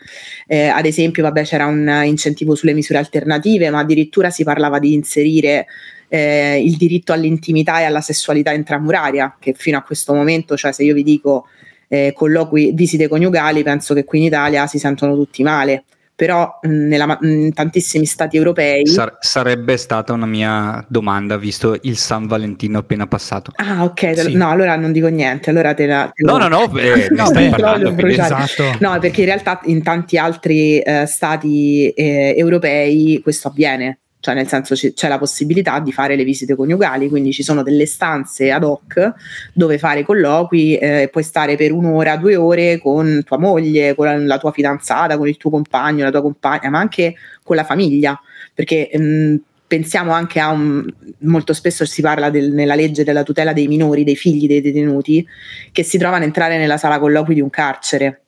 Eh, ad esempio, vabbè, c'era un incentivo sulle misure alternative, ma addirittura si parlava di inserire eh, il diritto all'intimità e alla sessualità intramuraria, che fino a questo momento, cioè se io vi dico eh, colloqui, visite coniugali, penso che qui in Italia si sentono tutti male però nella, in tantissimi stati europei... Sar- sarebbe stata una mia domanda, visto il San Valentino appena passato. Ah, ok, sì. no, allora non dico niente, allora te la... Te no, no, no, eh, [LAUGHS] no, stai parlando, esatto. no, perché in realtà in tanti altri eh, stati eh, europei questo avviene cioè nel senso c'è la possibilità di fare le visite coniugali, quindi ci sono delle stanze ad hoc dove fare colloqui, eh, puoi stare per un'ora, due ore con tua moglie, con la tua fidanzata, con il tuo compagno, la tua compagna, ma anche con la famiglia, perché mh, mm, pensiamo anche a un, molto spesso si parla del, nella legge della tutela dei minori, dei figli dei detenuti, che si trovano a entrare nella sala colloqui di un carcere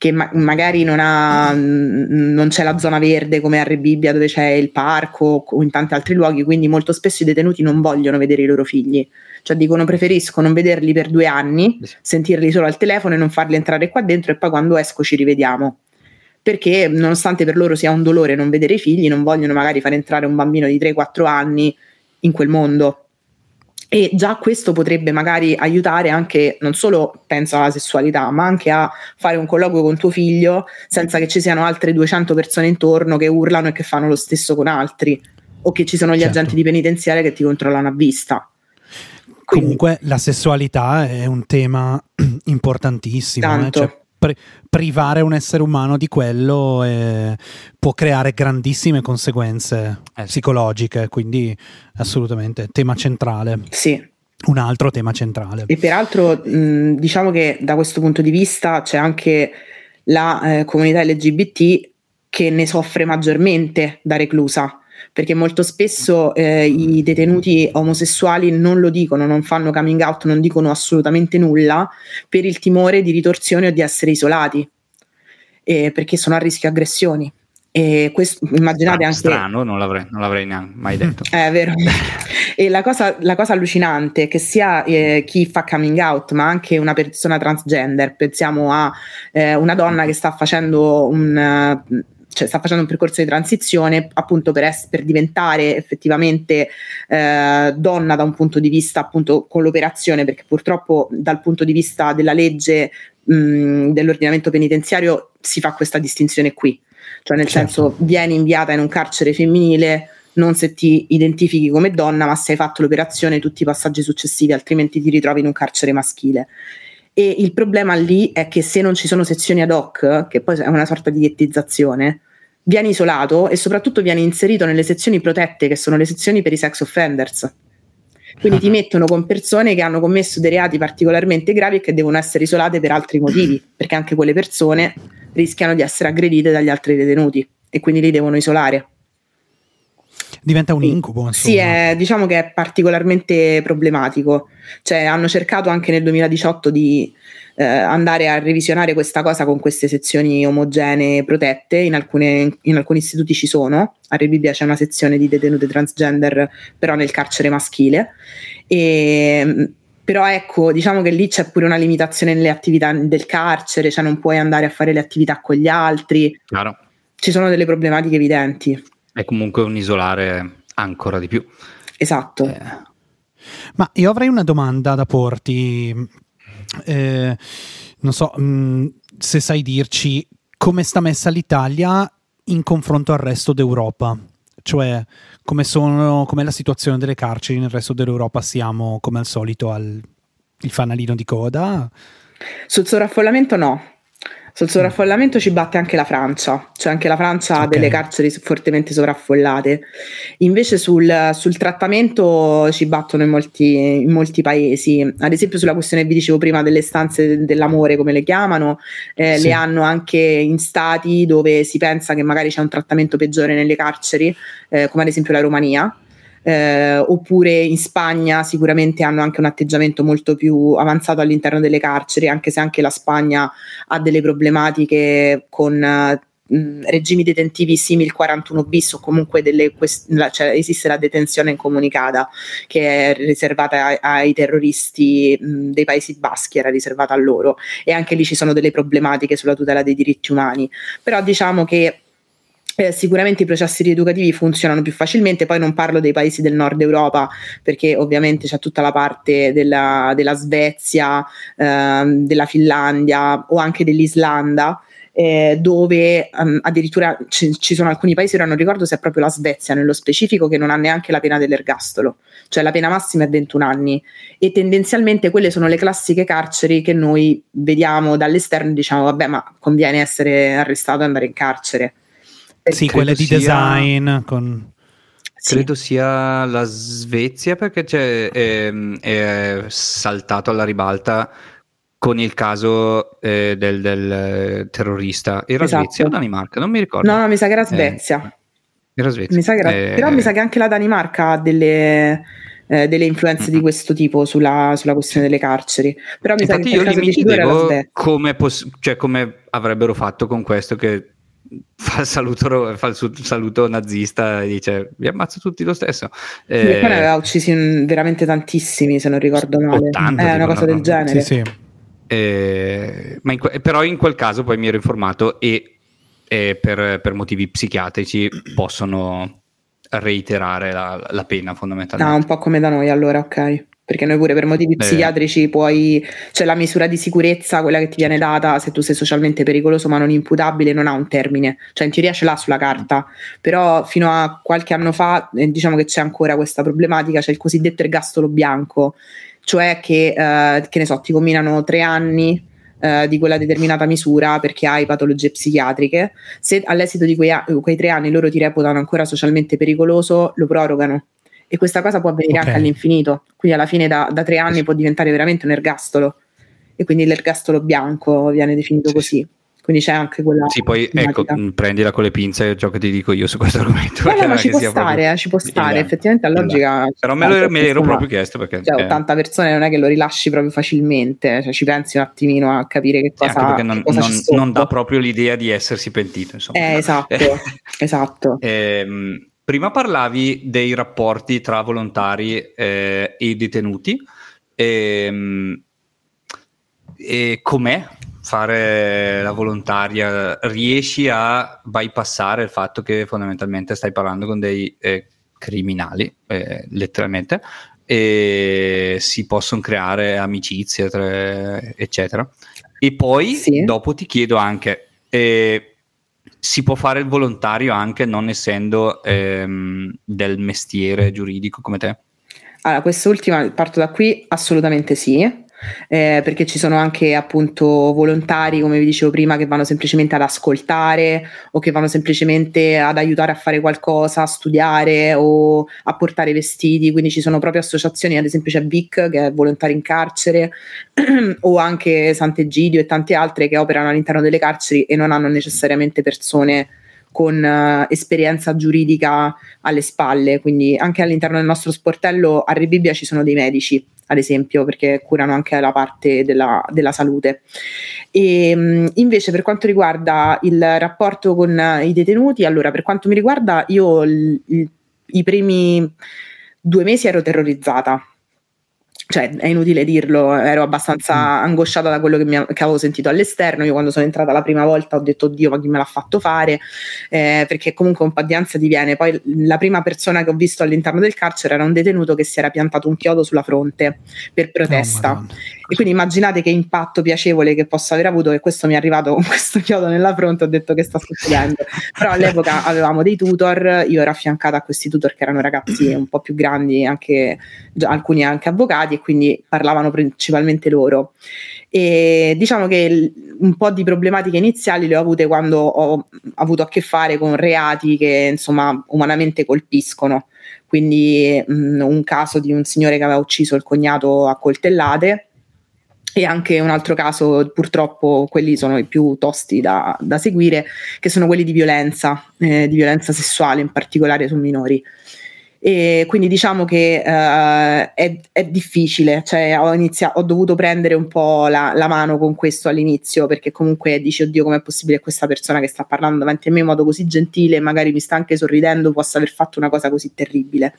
che ma- magari non, ha, non c'è la zona verde come a Rebibbia dove c'è il parco o in tanti altri luoghi, quindi molto spesso i detenuti non vogliono vedere i loro figli, cioè dicono preferisco non vederli per due anni, sentirli solo al telefono e non farli entrare qua dentro e poi quando esco ci rivediamo. Perché nonostante per loro sia un dolore non vedere i figli, non vogliono magari far entrare un bambino di 3-4 anni in quel mondo e già questo potrebbe magari aiutare anche, non solo penso alla sessualità, ma anche a fare un colloquio con tuo figlio senza che ci siano altre 200 persone intorno che urlano e che fanno lo stesso con altri, o che ci sono gli certo. agenti di penitenziaria che ti controllano a vista. Quindi, Comunque la sessualità è un tema [CLEARS THROAT] importantissimo. Eh? Cioè, pri- privare un essere umano di quello eh, può creare grandissime conseguenze eh. psicologiche, quindi assolutamente tema centrale. Sì. Un altro tema centrale. E peraltro mh, diciamo che da questo punto di vista c'è anche la eh, comunità LGBT che ne soffre maggiormente da reclusa perché molto spesso eh, i detenuti omosessuali non lo dicono, non fanno coming out, non dicono assolutamente nulla per il timore di ritorsione o di essere isolati, eh, perché sono a rischio aggressioni. E questo, immaginate anche. Strano, non l'avrei, non l'avrei mai detto. Eh, è vero. [LAUGHS] e la cosa, la cosa, allucinante è che sia eh, chi fa coming out, ma anche una persona transgender, pensiamo a eh, una donna che sta facendo un cioè, sta facendo un percorso di transizione appunto per, es- per diventare effettivamente eh, donna da un punto di vista appunto con l'operazione, perché purtroppo dal punto di vista della legge mh, dell'ordinamento penitenziario si fa questa distinzione qui, cioè nel certo. senso vieni inviata in un carcere femminile non se ti identifichi come donna, ma se hai fatto l'operazione tutti i passaggi successivi, altrimenti ti ritrovi in un carcere maschile. E il problema lì è che se non ci sono sezioni ad hoc, che poi è una sorta di ghettizzazione, viene isolato e soprattutto viene inserito nelle sezioni protette, che sono le sezioni per i sex offenders. Quindi ti mettono con persone che hanno commesso dei reati particolarmente gravi e che devono essere isolate per altri motivi, perché anche quelle persone rischiano di essere aggredite dagli altri detenuti e quindi li devono isolare diventa un incubo. Insomma. Sì, è, diciamo che è particolarmente problematico. Cioè, hanno cercato anche nel 2018 di eh, andare a revisionare questa cosa con queste sezioni omogenee protette. In, alcune, in alcuni istituti ci sono. A Rebibbia c'è una sezione di detenute transgender, però nel carcere maschile. E, però ecco, diciamo che lì c'è pure una limitazione nelle attività del carcere, cioè non puoi andare a fare le attività con gli altri. Chiaro. Ci sono delle problematiche evidenti. È comunque un isolare ancora di più. Esatto. Eh. Ma io avrei una domanda da porti. Eh, non so mh, mm, se sai dirci come sta messa l'Italia in confronto al resto d'Europa. Cioè, come sono, com'è la situazione delle carceri nel resto dell'Europa? Siamo come al solito al fanalino di coda? Sul sovraffollamento no, sul sovraffollamento ci batte anche la Francia, cioè anche la Francia okay. ha delle carceri fortemente sovraffollate. Invece sul, sul trattamento ci battono in molti, in molti, paesi, ad esempio sulla questione che vi dicevo prima delle stanze dell'amore, come le chiamano, eh, sì. le hanno anche in stati dove si pensa che magari c'è un trattamento peggiore nelle carceri, eh, come ad esempio la Romania eh, oppure in Spagna sicuramente hanno anche un atteggiamento molto più avanzato all'interno delle carceri, anche se anche la Spagna ha delle problematiche con eh, regimi detentivi simili 41 bis o comunque delle, cioè, esiste la detenzione incomunicata che è riservata ai, ai terroristi mh, dei Paesi Baschi, era riservata a loro e anche lì ci sono delle problematiche sulla tutela dei diritti umani. Però diciamo che eh, sicuramente i processi rieducativi funzionano più facilmente, poi non parlo dei paesi del nord Europa perché ovviamente c'è tutta la parte della, della Svezia, eh, della Finlandia o anche dell'Islanda. Eh, dove um, addirittura ci, ci, sono alcuni paesi, ora non ricordo se è proprio la Svezia nello specifico, che non ha neanche la pena dell'ergastolo, cioè la pena massima è 21 anni e tendenzialmente quelle sono le classiche carceri che noi vediamo dall'esterno e diciamo vabbè ma conviene essere arrestato e andare in carcere sì, quelle di sia... design con... sì. credo sia la Svezia perché c'è, è, è saltato alla ribalta con il caso eh, del, del, terrorista. Era esatto. Svezia o Danimarca? Non mi ricordo. No, no mi sa che era Svezia. Eh, era Svezia. Mi era, eh, però mi sa che anche la Danimarca ha delle, eh, delle influenze mm-hmm. di questo tipo sulla, sulla, questione delle carceri. Però mi Infatti sa che io mi chiedevo come, poss- cioè come avrebbero fatto con questo che fa il saluto, fa il saluto nazista e dice vi ammazzo tutti lo stesso. Eh, e poi ne aveva uccisi veramente tantissimi, se non ricordo male. 80, è una cosa del genere. Sì, sì. Eh, in que- però in quel caso poi mi ero informato e, e per, per, motivi psichiatrici possono reiterare la, la pena fondamentalmente. Ah, un po' come da noi allora, ok perché noi pure per motivi Beh. psichiatrici puoi, cioè la misura di sicurezza, quella che ti viene data se tu sei socialmente pericoloso ma non imputabile, non ha un termine, cioè in teoria ce l'ha sulla carta, però fino a qualche anno fa eh, diciamo che c'è ancora questa problematica, c'è il cosiddetto ergastolo bianco, cioè che, eh, che ne so, ti combinano tre anni eh, di quella determinata misura perché hai patologie psichiatriche. Se all'esito di quei, quei, tre anni loro ti reputano ancora socialmente pericoloso, lo prorogano. E questa cosa può avvenire okay. anche all'infinito. Quindi alla fine da, da tre anni può diventare veramente un ergastolo. E quindi l'ergastolo bianco viene definito così. Quindi c'è anche quella. Sì, poi ecco, prendila con le pinze ciò che ti dico io su questo argomento. No, no, ma ci può stare, ci può stare, il, effettivamente a logica. Però me, lo, me l'ero proprio chiesto perché. Cioè, 80 persone non è che lo rilasci proprio facilmente, cioè ci pensi un attimino a capire che cosa. Anche non, cosa non, non, dà proprio l'idea di essersi pentito, insomma. Eh, esatto, [LAUGHS] esatto. Ehm, prima parlavi dei rapporti tra volontari eh, e detenuti. Ehm, e com'è fare la volontaria, riesci a bypassare il fatto che fondamentalmente stai parlando con dei eh, criminali, eh, letteralmente, e si possono creare amicizie, eccetera. E poi sì. dopo ti chiedo anche, eh, si può fare il volontario anche non essendo ehm, del mestiere giuridico come te? Allora, quest'ultima parto da qui, assolutamente sì eh, perché ci sono anche appunto volontari, come vi dicevo prima, che vanno semplicemente ad ascoltare o che vanno semplicemente ad aiutare a fare qualcosa, a studiare o a portare vestiti, quindi ci sono proprio associazioni, ad esempio c'è VIC che è volontari in carcere [CLEARS THROAT] o anche Sant'Egidio e tante altre che operano all'interno delle carceri e non hanno necessariamente persone con uh, esperienza giuridica alle spalle, quindi anche all'interno del nostro sportello a Rebibbia ci sono dei medici ad esempio, perché curano anche la parte della, della salute. E, ehm, invece, per quanto riguarda il rapporto con i detenuti, allora, per quanto mi riguarda, io il, il, i primi due mesi ero terrorizzata cioè è inutile dirlo, ero abbastanza mm. angosciata da quello che, mi, che, avevo sentito all'esterno. Io quando sono entrata la prima volta ho detto, Dio, ma chi me l'ha fatto fare? Eh, perché comunque un po' di ansia diviene. Poi la prima persona che ho visto all'interno del carcere era un detenuto che si era piantato un chiodo sulla fronte per protesta. Oh, e quindi immaginate che impatto piacevole che posso aver avuto, che questo mi è arrivato con [LAUGHS] questo chiodo nella fronte, ho detto che sta succedendo. Però all'epoca avevamo dei tutor, io ero affiancata a questi tutor che erano ragazzi un po' più grandi, anche, alcuni anche avvocati, quindi parlavano principalmente loro. E diciamo che un po' di problematiche iniziali le ho avute quando ho avuto a che fare con reati che insomma umanamente colpiscono. Quindi mh, un caso di un signore che aveva ucciso il cognato a coltellate e anche un altro caso, purtroppo quelli sono i più tosti da, da seguire, che sono quelli di violenza, eh, di violenza sessuale in particolare su minori. E quindi diciamo che uh, è, è, difficile, cioè ho, inizia- ho, dovuto prendere un po' la, la, mano con questo all'inizio perché comunque dici oddio com'è possibile che questa persona che sta parlando davanti a me in modo così gentile e magari mi sta anche sorridendo possa aver fatto una cosa così terribile.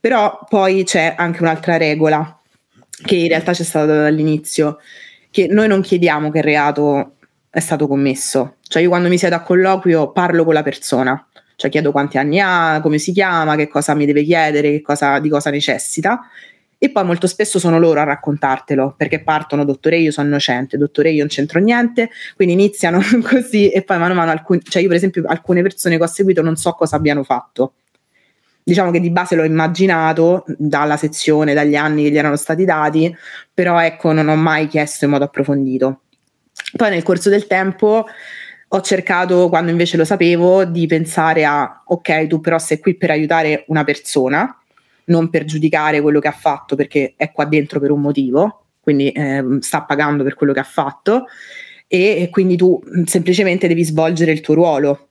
Però poi c'è anche un'altra regola che in realtà c'è stata dall'inizio, che noi non chiediamo che reato è stato commesso. Cioè io quando mi siedo a colloquio parlo con la persona, cioè chiedo quanti anni ha, come si chiama, che cosa mi deve chiedere, cosa, di cosa necessita. E poi molto spesso sono loro a raccontartelo, perché partono, dottore, io sono innocente, dottore, io non c'entro niente, quindi iniziano [LAUGHS] così e poi mano a mano, alcuni, cioè io per esempio alcune persone che ho seguito non so cosa abbiano fatto, diciamo che di base l'ho immaginato dalla sezione, dagli anni che gli erano stati dati, però ecco non ho mai chiesto in modo approfondito. Poi nel corso del tempo ho cercato, quando invece lo sapevo, di pensare a, ok, tu però sei qui per aiutare una persona, non per giudicare quello che ha fatto perché è qua dentro per un motivo, quindi eh, sta pagando per quello che ha fatto e, e quindi tu semplicemente devi svolgere il tuo ruolo.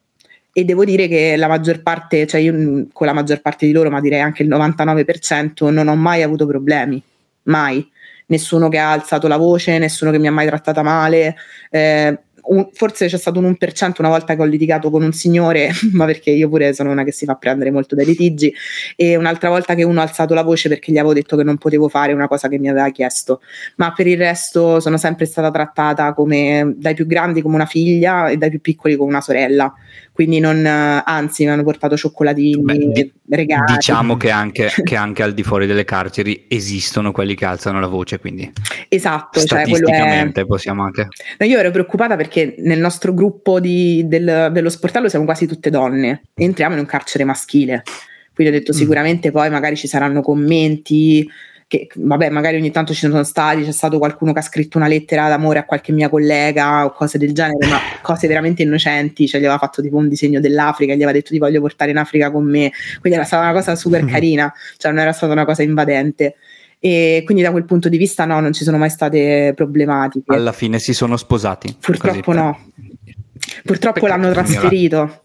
E devo dire che la maggior parte, cioè io con la maggior parte di loro, ma direi anche il 99%, non ho mai avuto problemi, mai. Nessuno che ha alzato la voce, nessuno che mi ha mai trattata male. Eh, un, forse c'è stato un 1% una volta che ho litigato con un signore, [LAUGHS] ma perché io pure sono una che si fa prendere molto dai litigi, e un'altra volta che uno ha alzato la voce perché gli avevo detto che non potevo fare una cosa che mi aveva chiesto. Ma per il resto sono sempre stata trattata come dai più grandi come una figlia e dai più piccoli come una sorella quindi non, anzi mi hanno portato cioccolatini, Beh, regali. Diciamo che anche, [LAUGHS] che anche, al di fuori delle carceri esistono quelli che alzano la voce, quindi esatto, statisticamente cioè, è... possiamo anche... No, io ero preoccupata perché nel nostro gruppo di, del, dello sportello siamo quasi tutte donne, entriamo in un carcere maschile, quindi ho detto mm. sicuramente poi magari ci saranno commenti, che vabbè magari ogni tanto ci sono stati, c'è stato qualcuno che ha scritto una lettera d'amore a qualche mia collega o cose del genere, ma [LAUGHS] cose veramente innocenti, cioè gli aveva fatto tipo un disegno dell'Africa, gli aveva detto ti voglio portare in Africa con me, quindi era stata una cosa super mm-hmm. carina, cioè non era stata una cosa invadente. E quindi da quel punto di vista no, non ci sono mai state problematiche. Alla fine si sono sposati. Purtroppo così. no. Purtroppo Peccato l'hanno trasferito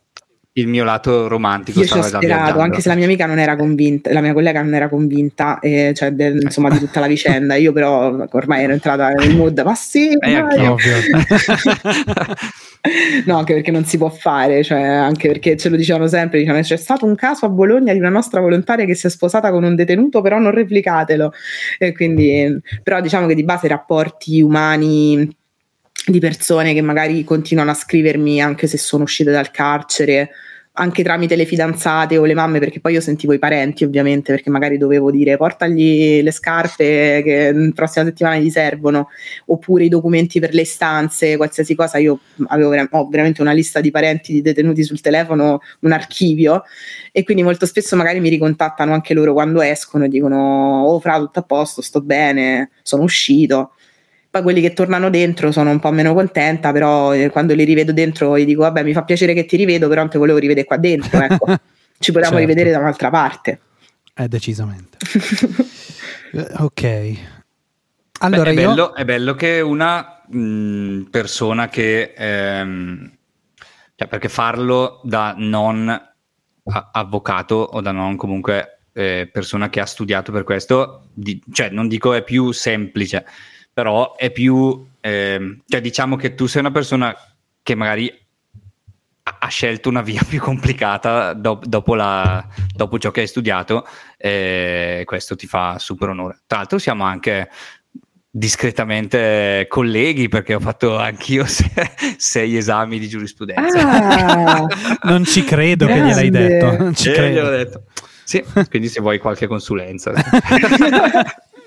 il mio lato romantico io ci ho sperato anche se la mia amica non era convinta la mia collega non era convinta eh, cioè del, insomma di tutta la vicenda. Io però ormai ero entrata nel mood ma sì eh, [LAUGHS] no anche perché non si può fare cioè anche perché ce lo dicevano sempre dicevano, c'è stato un caso a Bologna di una nostra volontaria che si è sposata con un detenuto però non replicatelo e quindi però diciamo che di base i rapporti umani di persone che magari continuano a scrivermi anche se sono uscite dal carcere, anche tramite le fidanzate o le mamme, perché poi io sentivo i parenti ovviamente, perché magari dovevo dire portagli le scarpe che la prossima settimana gli servono, oppure i documenti per le istanze, qualsiasi cosa, io avevo ho veramente una lista di parenti di detenuti sul telefono, un archivio, e quindi molto spesso magari mi ricontattano anche loro quando escono e dicono oh fra tutto a posto, sto bene, sono uscito poi quelli che tornano dentro sono un po' meno contenta, però eh, quando li rivedo dentro gli dico vabbè mi fa piacere che ti rivedo, però non ti volevo rivedere qua dentro, ecco. [LAUGHS] ci potevamo certo. rivedere da un'altra parte. Eh, decisamente. [LAUGHS] Eh, ok. Allora Beh, è, io... bello, è, bello, che una mh, persona che... Ehm, cioè perché farlo da non avvocato o da non comunque eh, persona che ha studiato per questo, di, cioè non dico è più semplice, però è più, eh, cioè diciamo che tu sei una persona che magari ha scelto una via [LAUGHS] più complicata do- dopo, la, dopo, ciò che hai studiato e questo ti fa super onore. Tra l'altro siamo anche discretamente colleghi perché ho fatto anch'io [LAUGHS] se- sei esami di giurisprudenza. Ah, [LAUGHS] non ci credo grande. che gliel'hai detto. Non ci eh, credo. Detto. Sì, quindi se vuoi qualche consulenza.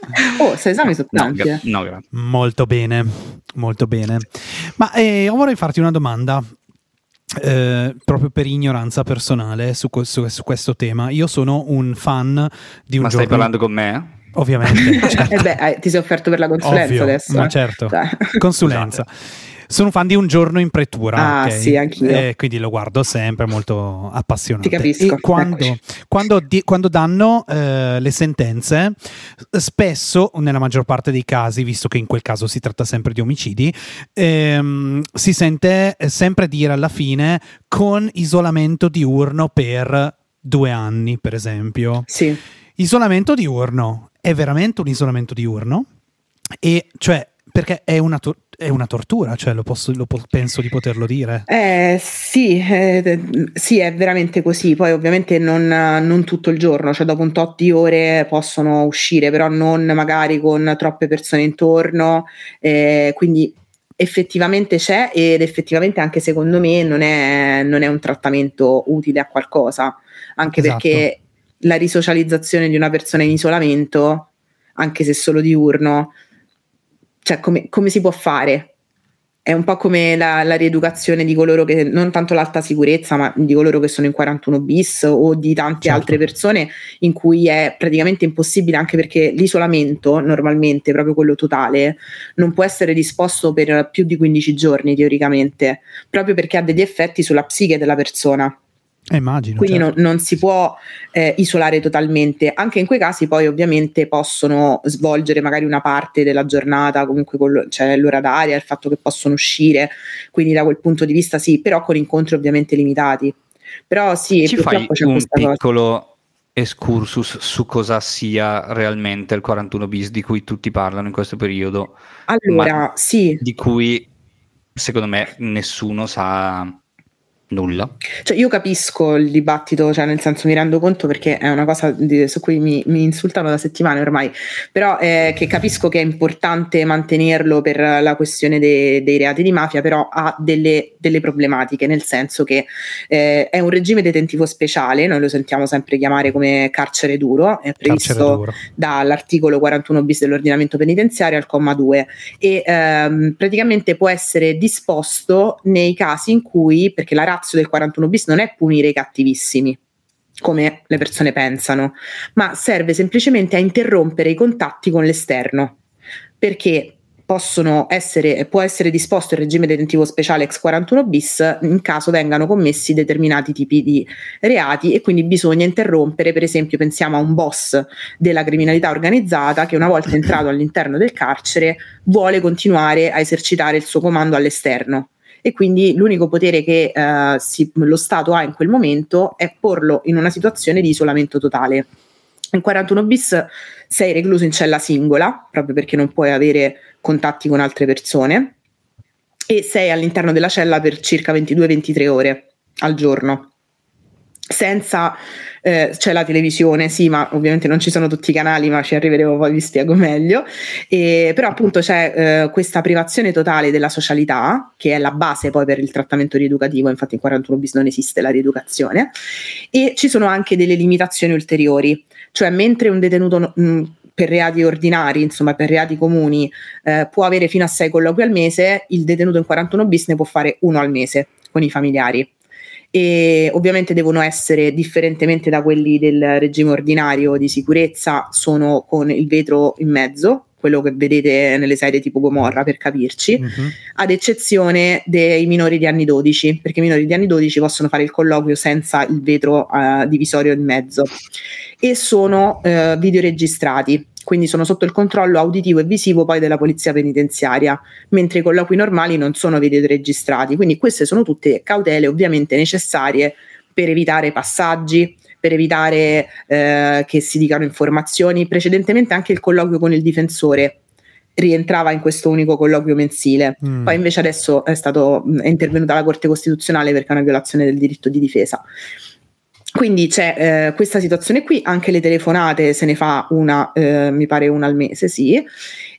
[LAUGHS] Oh, sei esami sono tanti. No, no, grazie. Molto bene, molto bene. Ma eh, vorrei farti una domanda. Eh, proprio per ignoranza personale su, su, su, questo tema, io sono un fan di un Ma stai parlando con me? Ovviamente. [LAUGHS] Certo. eh beh, ti sei offerto per la consulenza Ovvio, adesso. Ma eh? certo, consulenza. [LAUGHS] Sono fan di Un giorno in pretura. Ah, okay? sì, anch'io. Eh, quindi lo guardo sempre, molto appassionato. Ti capisco. E quando, quando, di, quando danno eh, le sentenze, spesso, nella maggior parte dei casi, visto che in quel caso si tratta sempre di omicidi, ehm, si sente sempre dire alla fine con isolamento diurno per due anni, per esempio. Sì. Isolamento diurno è veramente un isolamento diurno? E cioè, perché è una, to- è una tortura, cioè lo, posso, lo po- penso di poterlo dire. Eh, sì, eh, sì, è veramente così. Poi ovviamente non, non, tutto il giorno, cioè dopo un tot di ore possono uscire, però non magari con troppe persone intorno. Eh, quindi effettivamente c'è ed effettivamente anche secondo me non è, non è un trattamento utile a qualcosa, anche esatto. perché la risocializzazione di una persona in isolamento, anche se solo diurno, cioè come, come si può fare? è un po' come la, la, rieducazione di coloro che, non tanto l'alta sicurezza, ma di coloro che sono in 41 bis o di tante certo. altre persone in cui è praticamente impossibile, anche perché l'isolamento normalmente, proprio quello totale, non può essere disposto per più di 15 giorni teoricamente, proprio perché ha degli effetti sulla psiche della persona. Eh, immagino, Quindi certo. non, non, si può eh, isolare totalmente. Anche in quei casi poi ovviamente possono svolgere magari una parte della giornata, comunque c'è cioè l'ora d'aria, il fatto che possono uscire, quindi da quel punto di vista sì, però con incontri ovviamente limitati. Però sì, Ci fai un piccolo cosa. excursus su cosa sia realmente il 41 bis di cui tutti parlano in questo periodo? Allora, sì. Di cui secondo me nessuno sa Nulla. Cioè, io capisco il dibattito, cioè nel senso mi rendo conto perché è una cosa di, su cui mi, mi, insultano da settimane ormai, però eh, che capisco che è importante mantenerlo per la questione de, dei reati di mafia, però ha delle, delle problematiche, nel senso che eh, è un regime detentivo speciale, noi lo sentiamo sempre chiamare come carcere duro, è previsto duro. dall'articolo 41 bis dell'ordinamento penitenziario al comma 2 e ehm, praticamente può essere disposto nei casi in cui, perché la razio del 41 bis non è punire i cattivissimi, come le persone pensano, ma serve semplicemente a interrompere i contatti con l'esterno, perché possono essere, può essere disposto il regime detentivo speciale ex 41 bis in caso vengano commessi determinati tipi di reati e quindi bisogna interrompere, per esempio pensiamo a un boss della criminalità organizzata che una volta entrato all'interno del carcere vuole continuare a esercitare il suo comando all'esterno e quindi l'unico potere che eh, si, lo Stato ha in quel momento è porlo in una situazione di isolamento totale. In 41 bis sei recluso in cella singola, proprio perché non puoi avere contatti con altre persone, e sei all'interno della cella per circa 22-23 ore al giorno senza eh, c'è la televisione, sì, ma ovviamente non ci sono tutti i canali, ma ci arriveremo poi vi spiego meglio. E, però appunto c'è eh, questa privazione totale della socialità, che è la base poi per il trattamento rieducativo, infatti in 41 bis non esiste la rieducazione, e ci sono anche delle limitazioni ulteriori, cioè mentre un detenuto mh, per reati ordinari, insomma per reati comuni, eh, può avere fino a 6 colloqui al mese, il detenuto in 41 bis ne può fare uno al mese con i familiari e ovviamente devono essere differentemente da quelli del regime ordinario di sicurezza, sono con il vetro in mezzo, quello che vedete nelle serie tipo Gomorra per capirci, uh-huh. ad eccezione dei minori di anni 12, perché i minori di anni 12 possono fare il colloquio senza il vetro uh, divisorio in mezzo e sono uh, videoregistrati quindi sono sotto il controllo auditivo e visivo poi della polizia penitenziaria, mentre i colloqui normali non sono videoregistrati. Quindi queste sono tutte cautele ovviamente necessarie per evitare passaggi, per evitare eh, che si dicano informazioni. Precedentemente anche il colloquio con il difensore rientrava in questo unico colloquio mensile. Mm. Poi invece adesso è, stato, è intervenuta la Corte Costituzionale perché è una violazione del diritto di difesa. Quindi c'è eh, questa situazione qui, anche le telefonate se ne fa una, eh, mi pare una al mese, sì.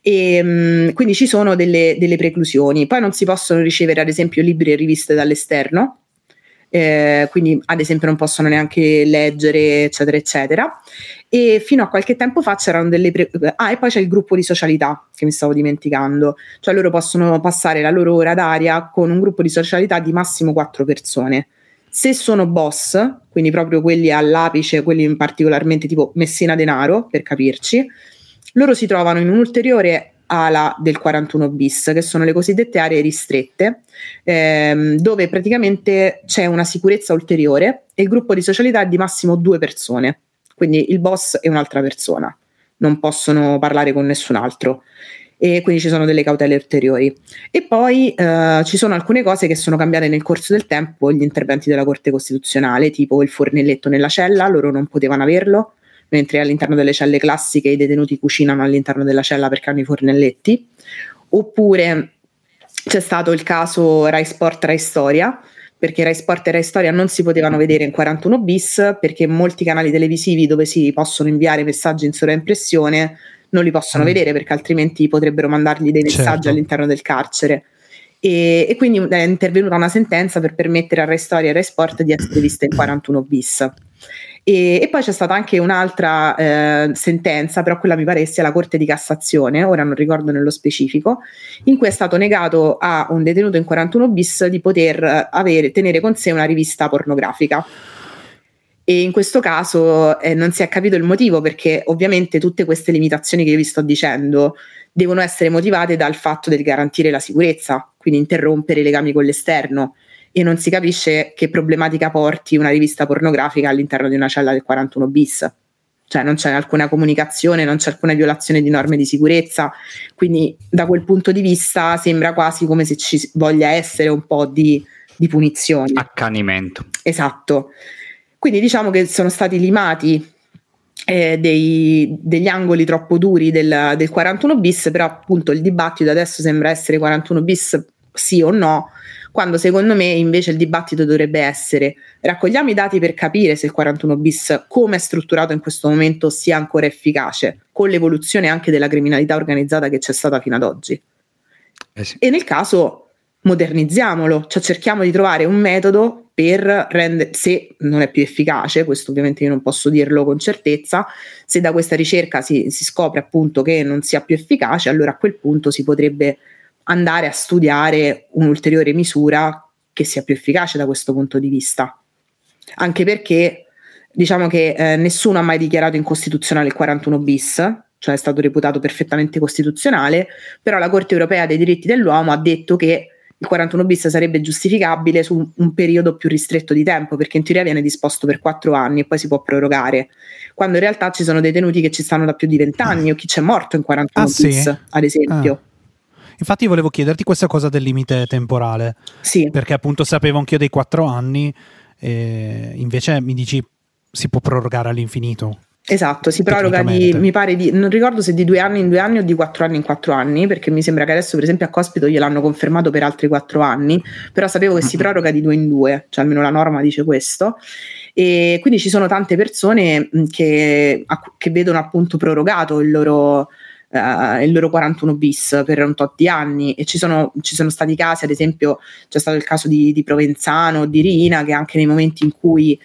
E, mh, mm, quindi ci sono delle, delle, preclusioni. Poi non si possono ricevere, ad esempio, libri e riviste dall'esterno, eh, quindi ad esempio non possono neanche leggere, eccetera, eccetera. E fino a qualche tempo fa c'erano delle. Pre- ah, e poi c'è il gruppo di socialità che mi stavo dimenticando, cioè loro possono passare la loro ora d'aria con un gruppo di socialità di massimo quattro persone se sono boss, quindi proprio quelli all'apice, quelli particolarmente tipo Messina Denaro, per capirci, loro si trovano in un'ulteriore ala del 41 bis, che sono le cosiddette aree ristrette, ehm, dove praticamente c'è una sicurezza ulteriore e il gruppo di socialità è di massimo due persone, quindi il boss e un'altra persona, non possono parlare con nessun altro e quindi ci sono delle cautele ulteriori. E poi eh, ci sono alcune cose che sono cambiate nel corso del tempo, gli interventi della Corte Costituzionale, tipo il fornelletto nella cella, loro non potevano averlo, mentre all'interno delle celle classiche i detenuti cucinano all'interno della cella perché hanno i fornelletti. Oppure c'è stato il caso Rai Sport, Rai Storia, perché Rai Sport e Rai Storia non si potevano vedere in 41 bis perché molti canali televisivi dove si possono inviare messaggi in sovraimpressione non li possono mm. vedere perché altrimenti potrebbero mandargli dei messaggi certo. all'interno del carcere. E, e, quindi è intervenuta una sentenza per permettere a Rai Storia e Rai Sport di essere viste in 41 bis. E, e, poi c'è stata anche un'altra eh, sentenza, però quella mi pare sia la Corte di Cassazione, ora non ricordo nello specifico, in cui è stato negato a un detenuto in 41 bis di poter avere, tenere con sé una rivista pornografica. E in questo caso eh, non si è capito il motivo perché ovviamente tutte queste limitazioni che vi sto dicendo devono essere motivate dal fatto di garantire la sicurezza, quindi interrompere i legami con l'esterno e non si capisce che problematica porti una rivista pornografica all'interno di una cella del 41 bis. Cioè non c'è alcuna comunicazione, non c'è alcuna violazione di norme di sicurezza, quindi da quel punto di vista sembra quasi come se ci voglia essere un po' di, di punizione. Accanimento. Esatto. Quindi diciamo che sono stati limati eh, dei, degli angoli troppo duri del, del 41 bis, però appunto il dibattito adesso sembra essere 41 bis sì o no, quando secondo me invece il dibattito dovrebbe essere raccogliamo i dati per capire se il 41 bis come è strutturato in questo momento sia ancora efficace, con l'evoluzione anche della criminalità organizzata che c'è stata fino ad oggi. Eh sì. E nel caso modernizziamolo, cioè cerchiamo di trovare un metodo per rendere, se non è più efficace, questo ovviamente io non posso dirlo con certezza, se da questa ricerca si, si scopre appunto che non sia più efficace, allora a quel punto si potrebbe andare a studiare un'ulteriore misura che sia più efficace da questo punto di vista. Anche perché diciamo che eh, nessuno ha mai dichiarato incostituzionale il 41 bis, cioè è stato reputato perfettamente costituzionale, però la Corte europea dei diritti dell'uomo ha detto che il 41 bis sarebbe giustificabile su un periodo più ristretto di tempo, perché in teoria viene disposto per quattro anni e poi si può prorogare, quando in realtà ci sono detenuti che ci stanno da più di vent'anni o chi c'è morto in 41 ah, bis, sì? ad esempio. Ah. Infatti volevo chiederti questa cosa del limite temporale. Sì. Perché appunto sapevo anch'io dei quattro anni, invece mi dici si può prorogare all'infinito. Esatto, si proroga di, mi pare di, non ricordo se di due anni in due anni o di quattro anni in quattro anni, perché mi sembra che adesso per esempio a Cospito gliel'hanno confermato per altri quattro anni, però sapevo che si proroga di due in due, cioè almeno la norma dice questo. E quindi ci sono tante persone che, che vedono appunto prorogato il loro, Uh, il loro 41 bis per un tot di anni. E ci sono, ci sono, stati casi, ad esempio c'è stato il caso di, di Provenzano, di Rina, che anche nei momenti in cui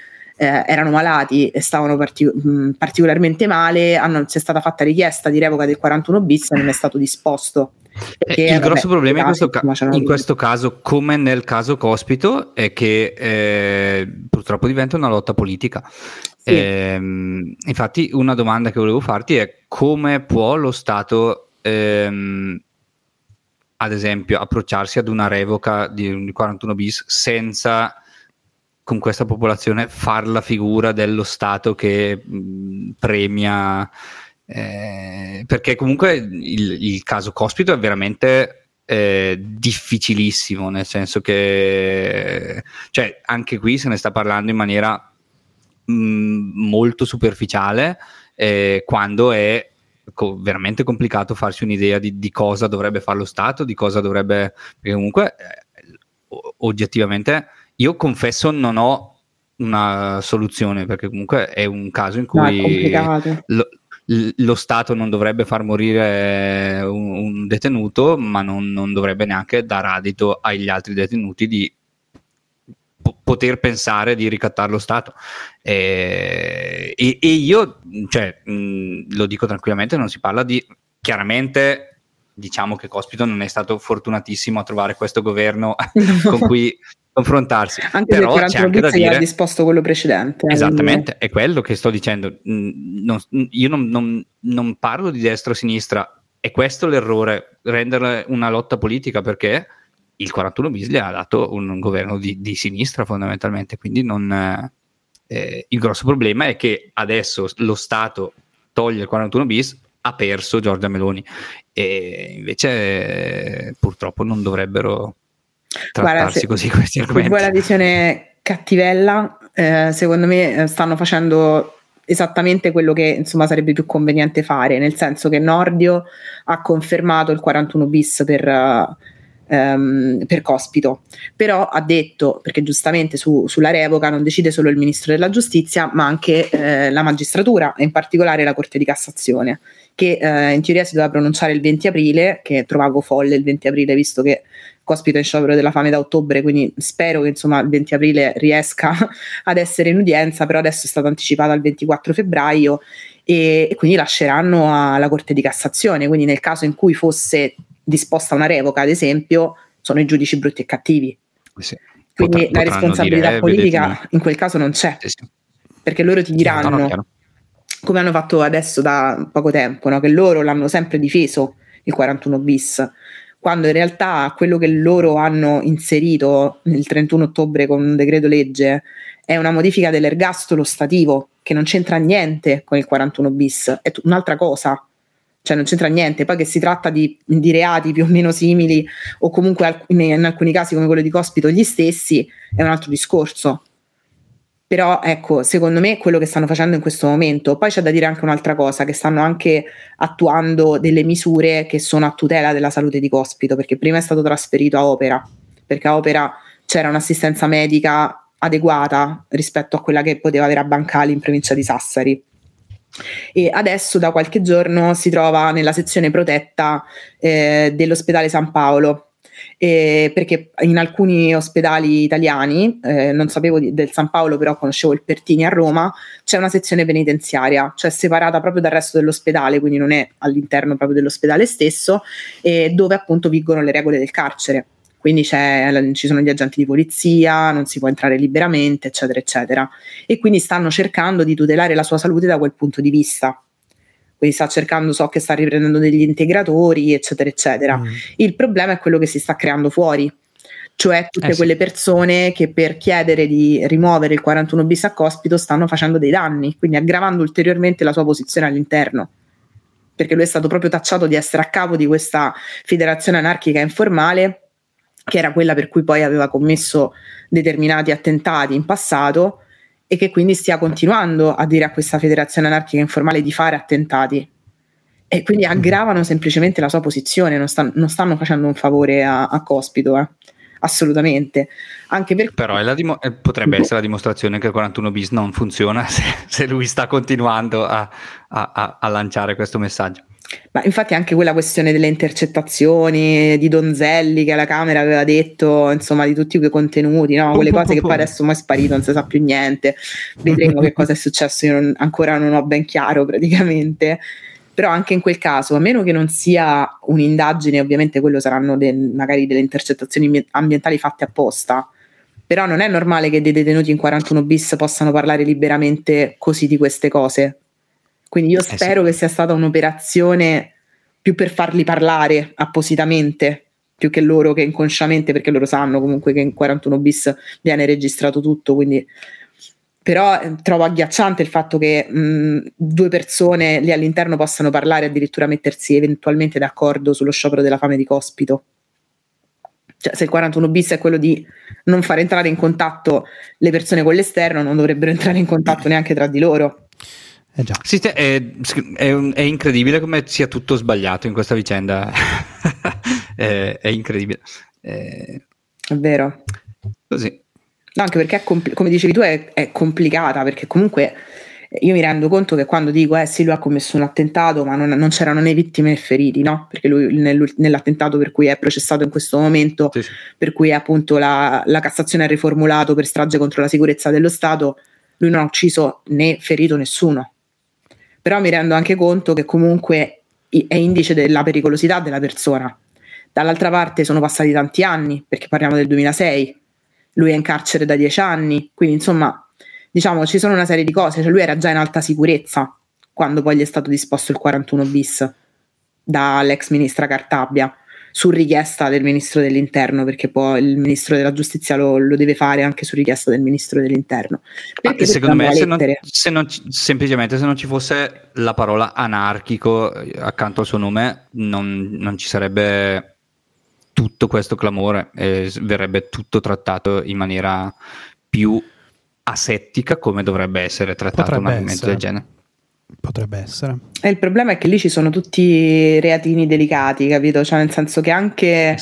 eh, erano malati e stavano partic- mh, particolarmente male, hanno, c'è stata fatta richiesta di revoca del 41 bis e non è stato disposto. Perché, il vabbè, grosso problema in, questo, ca- in questo, caso, come nel caso Cospito, è che eh, purtroppo diventa una lotta politica. Sì. Eh, infatti, una domanda che volevo farti è come può lo Stato, ehm, ad esempio, approcciarsi ad una revoca di 41 bis senza con questa popolazione far la figura dello Stato che mh, premia, eh, perché comunque il, il, caso Cospito è veramente eh, difficilissimo, nel senso che cioè, anche qui se ne sta parlando in maniera mh, molto superficiale, eh, quando è co- veramente complicato farsi un'idea di, di, cosa dovrebbe fare lo Stato, di cosa dovrebbe, perché comunque eh, oggettivamente io confesso non ho una soluzione perché comunque è un caso in cui no, lo, lo, Stato non dovrebbe far morire un, un detenuto, ma non, non, dovrebbe neanche dar adito agli altri detenuti di po- poter pensare di ricattare lo Stato. E, e, e io, cioè, mh, lo dico tranquillamente, non si parla di chiaramente diciamo che Cospito non è stato fortunatissimo a trovare questo governo no. [LAUGHS] con cui confrontarsi. Anche Però c'è anche da dire... ha disposto quello precedente. Eh, Esattamente, è quello che sto dicendo. Mm, non, io non, non, non parlo di destra o sinistra, è questo l'errore, rendere una lotta politica perché il 41 bis gli ha dato un governo di, di sinistra fondamentalmente, quindi non, eh, il grosso problema è che adesso lo Stato toglie il 41 bis, ha perso Giorgia Meloni e invece eh, purtroppo non dovrebbero trattarsi Guarda, così questi argomenti. Vuoi la visione cattivella? Eh, secondo me eh, stanno facendo esattamente quello che insomma sarebbe più conveniente fare, nel senso che Nordio ha confermato il 41 bis per, um, per Cospito, però ha detto, perché giustamente su, sulla revoca non decide solo il Ministro della Giustizia, ma anche eh, la magistratura e in particolare la Corte di Cassazione che eh, in teoria si doveva pronunciare il 20 aprile, che trovavo folle il 20 aprile, visto che Cospito in sciopero della fame da ottobre, quindi spero che insomma il 20 aprile riesca [LAUGHS] ad essere in udienza, però adesso è stata anticipata al 24 febbraio e, e quindi lasceranno alla Corte di Cassazione, quindi nel caso in cui fosse disposta una revoca, ad esempio, sono i giudici brutti e cattivi. Sì. Quindi Potrà, la responsabilità dire, eh, politica vedete, in quel caso non c'è, sì, sì. perché loro ti diranno, no, no, come hanno fatto adesso da poco tempo, no? che loro l'hanno sempre difeso il 41 bis, quando in realtà quello che loro hanno inserito il 31 ottobre con un decreto legge è una modifica dell'ergastolo stativo che non c'entra niente con il 41 bis, è un'altra cosa cioè non c'entra niente. Poi che si tratta di, di reati più o meno simili, o comunque in, in, alcuni casi come quello di Cospito, gli stessi, è un altro discorso. Però ecco, secondo me quello che stanno facendo in questo momento, poi c'è da dire anche un'altra cosa, che stanno anche attuando delle misure che sono a tutela della salute di Cospito, perché prima è stato trasferito a Opera, perché a Opera c'era un'assistenza medica adeguata rispetto a quella che poteva avere a Bancali in provincia di Sassari e adesso da qualche giorno si trova nella sezione protetta eh, dell'ospedale San Paolo. Eh, perché in alcuni ospedali italiani, eh, non sapevo di, del San Paolo, però conoscevo il Pertini a Roma, c'è una sezione penitenziaria, cioè separata proprio dal resto dell'ospedale, quindi non è all'interno proprio dell'ospedale stesso, dove appunto vigono le regole del carcere quindi ci sono gli agenti di polizia, non si può entrare liberamente, eccetera, eccetera. E quindi stanno cercando di tutelare la sua salute da quel punto di vista. Quindi sta cercando, so che sta riprendendo degli integratori, eccetera, eccetera. Mm. Il problema è quello che si sta creando fuori, cioè tutte eh quelle persone che per chiedere di rimuovere il 41 bis a cospito stanno facendo dei danni, quindi aggravando ulteriormente la sua posizione all'interno perché lui è stato proprio tacciato di essere a capo di questa federazione anarchica informale che era quella per cui poi aveva commesso determinati attentati in passato e che quindi stia continuando a dire a questa federazione anarchica informale di fare attentati e quindi aggravano semplicemente la sua posizione, non, sta, non stanno facendo un favore a, a Cospito, eh. assolutamente. Anche perché... Però dimo- eh, potrebbe essere la dimostrazione che il 41 bis non funziona [LAUGHS] se, se lui sta continuando a, a, a lanciare questo messaggio. Ma infatti anche quella questione delle intercettazioni di Donzelli che alla Camera aveva detto, insomma, di tutti quei contenuti, no? quelle cose che poi adesso è sparito, non si sa più niente. Vedremo che cosa è successo, io non, ancora non ho ben chiaro praticamente. Però anche in quel caso, a meno che non sia un'indagine, ovviamente quello saranno de- magari delle intercettazioni ambientali fatte apposta, però non è normale che dei detenuti in 41 bis possano parlare liberamente così di queste cose, quindi io eh spero sì. che sia stata un'operazione più per farli parlare appositamente, più che loro che inconsciamente, perché loro sanno comunque che in 41 bis viene registrato tutto, quindi però eh, trovo agghiacciante il fatto che mh, due persone lì all'interno possano parlare e addirittura mettersi eventualmente d'accordo sullo sciopero della fame di Cospito. Cioè, se il 41 bis è quello di non far entrare in contatto le persone con l'esterno, non dovrebbero entrare in contatto neanche tra di loro. Eh già. Sì, è, è, è, incredibile come sia tutto sbagliato in questa vicenda. [LAUGHS] è, è, incredibile. È... vero. Così. No, anche perché, compl- come dicevi tu, è, complicata perché comunque io mi rendo conto che quando dico eh sì lui ha commesso un attentato ma non, non c'erano né vittime né feriti no perché lui nell'attentato per cui è processato in questo momento sì, sì. per cui appunto la, la, Cassazione ha riformulato per strage contro la sicurezza dello Stato lui non ha ucciso né ferito nessuno però mi rendo anche conto che comunque è indice della pericolosità della persona. Dall'altra parte sono passati tanti anni, perché parliamo del 2006, lui è in carcere da dieci anni, quindi insomma, diciamo, ci sono una serie di cose, cioè lui era già in alta sicurezza quando poi gli è stato disposto il 41 bis dall'ex ministra Cartabia su richiesta del ministro dell'interno, perché poi il ministro della giustizia lo, lo deve fare anche su richiesta del ministro dell'interno. Perché secondo me, se non, se non, semplicemente se non ci fosse la parola anarchico eh, accanto al suo nome, non, non ci sarebbe tutto questo clamore e verrebbe tutto trattato in maniera più asettica come dovrebbe essere trattato Potrebbe un argomento essere. del genere. Potrebbe essere. E il problema è che lì ci sono tutti reatini delicati, capito? Cioè, nel senso che anche.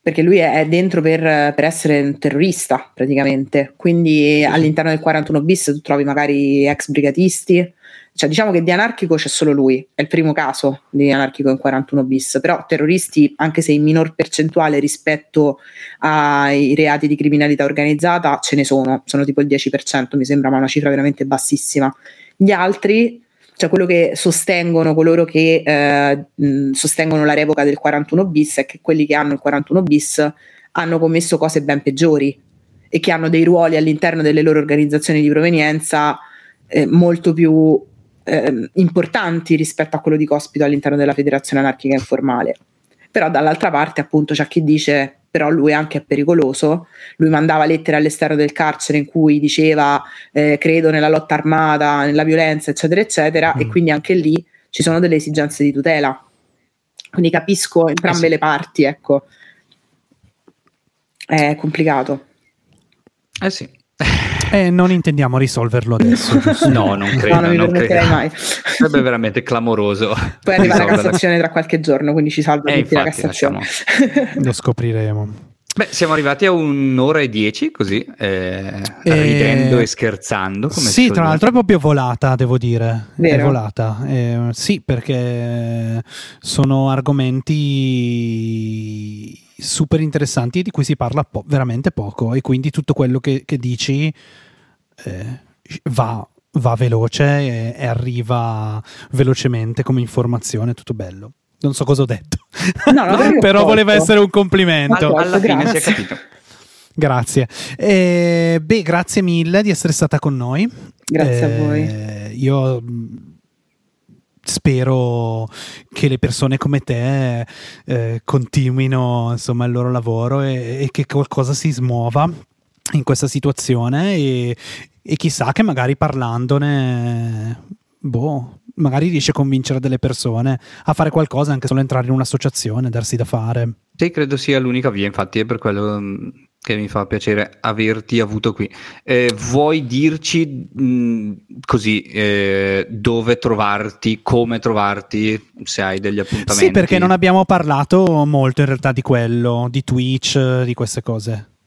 perché lui è dentro per, per, essere un terrorista praticamente, quindi all'interno del 41 bis tu trovi magari ex brigatisti, cioè diciamo che di anarchico c'è solo lui, è il primo caso di anarchico in 41 bis, però terroristi anche se in minor percentuale rispetto ai reati di criminalità organizzata ce ne sono, sono tipo il 10%, mi sembra ma una cifra veramente bassissima. Gli altri cioè quello che sostengono coloro che eh, sostengono la revoca del 41 bis è che quelli che hanno il 41 bis hanno commesso cose ben peggiori e che hanno dei ruoli all'interno delle loro organizzazioni di provenienza eh, molto più eh, importanti rispetto a quello di Cospito all'interno della federazione anarchica informale. Però dall'altra parte appunto c'è chi dice però lui anche è pericoloso. Lui mandava lettere all'esterno del carcere in cui diceva eh, credo nella lotta armata, nella violenza, eccetera, eccetera, mm. e quindi anche lì ci sono delle esigenze di tutela. Quindi capisco entrambe eh sì. le parti, ecco. È complicato. Eh sì. Eh, non intendiamo risolverlo adesso. [LAUGHS] no, non credo. No, non mi non permetterei mai. Sarebbe veramente clamoroso. Poi arriva la Cassazione tra qualche giorno, quindi ci salva eh, tutti la Cassazione. Lo scopriremo. Beh, siamo arrivati a un'ora e dieci, così, eh, eh, ridendo e scherzando. sì, tra l'altro è proprio volata, devo dire. Vero? È volata. Eh, sì, perché sono argomenti super interessanti di cui si parla po- veramente poco e quindi tutto quello che, che dici eh, va, va, veloce e, e, arriva velocemente come informazione, tutto bello. Non so cosa ho detto, no, no, [LAUGHS] però voleva essere un complimento. Ma alla fine si è capito. Grazie. Eh, beh, grazie mille di essere stata con noi. Grazie eh, a voi. Io spero che le persone come te eh, continuino insomma il loro lavoro e, e, che qualcosa si smuova in questa situazione e, e chissà che magari parlandone boh magari riesce a convincere delle persone a fare qualcosa anche solo entrare in un'associazione darsi da fare. Sì credo sia l'unica via infatti è per quello mm, che mi fa piacere averti avuto qui. Eh, vuoi dirci mh, così eh, dove trovarti, come trovarti, se hai degli appuntamenti? Sì, perché non abbiamo parlato molto in realtà di quello, di Twitch, di queste cose.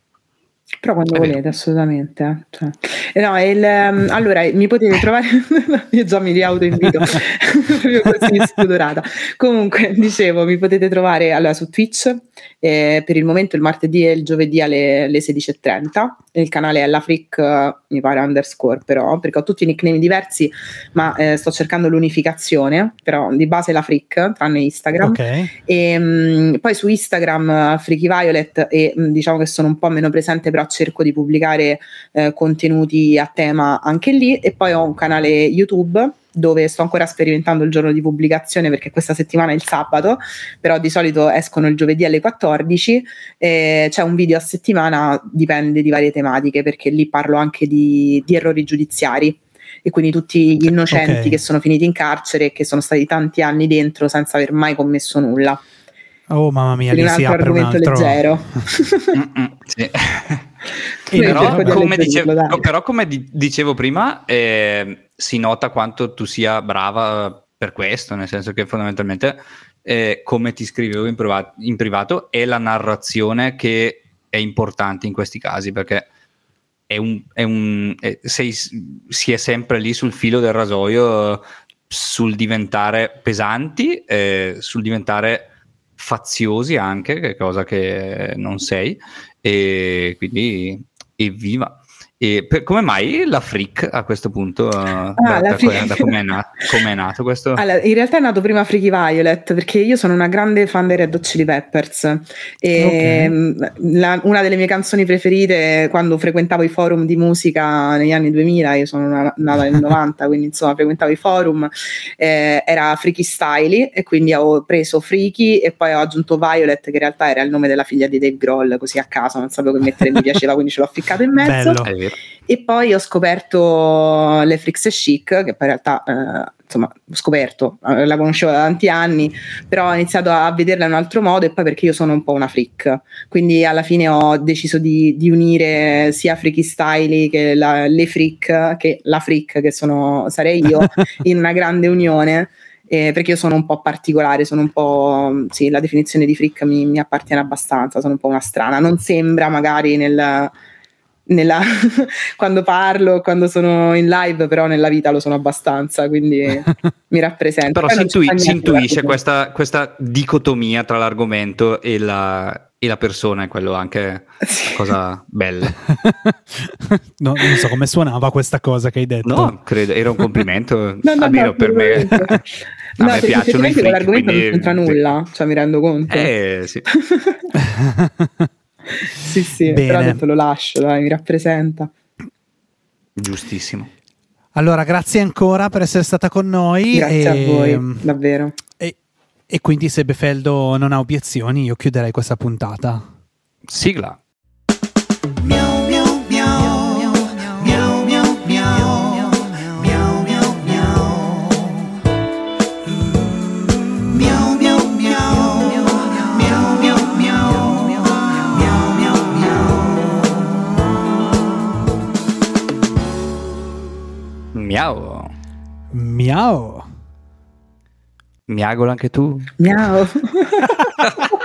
Però quando volete, assolutamente. Cioè. Eh, no, il, um, [LAUGHS] allora, mi potete trovare... [LAUGHS] Io già mi riautoinvito, [LAUGHS] proprio così spudorata. Comunque, dicevo, mi potete trovare allora, su Twitch, eh, per il momento il martedì e il giovedì alle, alle 16.30. Il canale è la Freak, mi pare underscore però, perché ho tutti i nickname diversi, ma eh, sto cercando l'unificazione, però di base la Freak, tranne Instagram. Okay. E, um, poi su Instagram Freaky Violet e um, diciamo che sono un po' meno presente però cerco di pubblicare eh, contenuti a tema anche lì e poi ho un canale YouTube dove sto ancora sperimentando il giorno di pubblicazione perché questa settimana è il sabato, però di solito escono il giovedì alle 14, eh, c'è un video a settimana, dipende di varie tematiche perché lì parlo anche di, di errori giudiziari e quindi tutti gli innocenti okay. che sono finiti in carcere e che sono stati tanti anni dentro senza aver mai commesso nulla. Oh mamma mia, lì si apre argomento un altro... leggero. [LAUGHS] sì. [LAUGHS] però, come dicevo, però, come dicevo prima, eh, si nota quanto tu sia brava per questo, nel senso che fondamentalmente, eh, come ti scrivevo in, privato, in privato, è la narrazione che è importante in questi casi, perché è un, è un, è, sei, si è sempre lì sul filo del rasoio sul diventare pesanti, eh, sul diventare faziosi anche, che cosa che non sei, e quindi evviva. E per, come mai la Freak a questo punto? Ah, da, da, da come, è è nato, questo? [LAUGHS] Allora, in realtà è nato prima Freaky Violet perché io sono una grande fan dei Red Hot Chili Peppers e okay. Mm, la, una delle mie canzoni preferite quando frequentavo i forum di musica negli anni 2000, io sono una, nata nel 90 quindi insomma frequentavo i forum, eh, era Freaky Styly e quindi ho preso Freaky e poi ho aggiunto Violet che in realtà era il nome della figlia di Dave Grohl così a caso, non sapevo che mettere mi piaceva quindi ce l'ho ficcato in mezzo. Bello. E poi ho scoperto le Frix Chic, che poi in realtà eh, insomma ho scoperto, eh, la conoscevo da tanti anni, però ho iniziato a vederla in un altro modo e poi perché io sono un po' una freak, quindi alla fine ho deciso di, di unire sia Freaky Style che la, le freak, che la freak che sono, sarei io, [LAUGHS] in una grande unione. Eh, perché io sono un po' particolare, sono un po', sì, la definizione di freak mi, mi appartiene abbastanza, sono un po' una strana, non sembra magari nel nella, [LAUGHS] quando parlo, quando sono in live, però nella vita lo sono abbastanza, quindi [LAUGHS] mi rappresenta. Però si, intui- si intuisce questa, questa, dicotomia tra l'argomento e la, e la persona, è quello anche sì. cosa bella. [LAUGHS] no, non so come suonava questa cosa che hai detto. No, credo, era un complimento, no, no, almeno no, per me. A no, me piacciono i freak, l'argomento quindi... non c'entra nulla, cioè mi rendo conto. Eh, sì. Sì, sì, Bene. però te lo lascio, dai, mi rappresenta. Giustissimo. Allora, grazie ancora per essere stata con noi. Grazie e, a voi, davvero. E, e quindi se Befeldo non ha obiezioni, io chiuderei questa puntata. Sigla. Miau. Miau. Miagolo anche tu? Miau. [LAUGHS]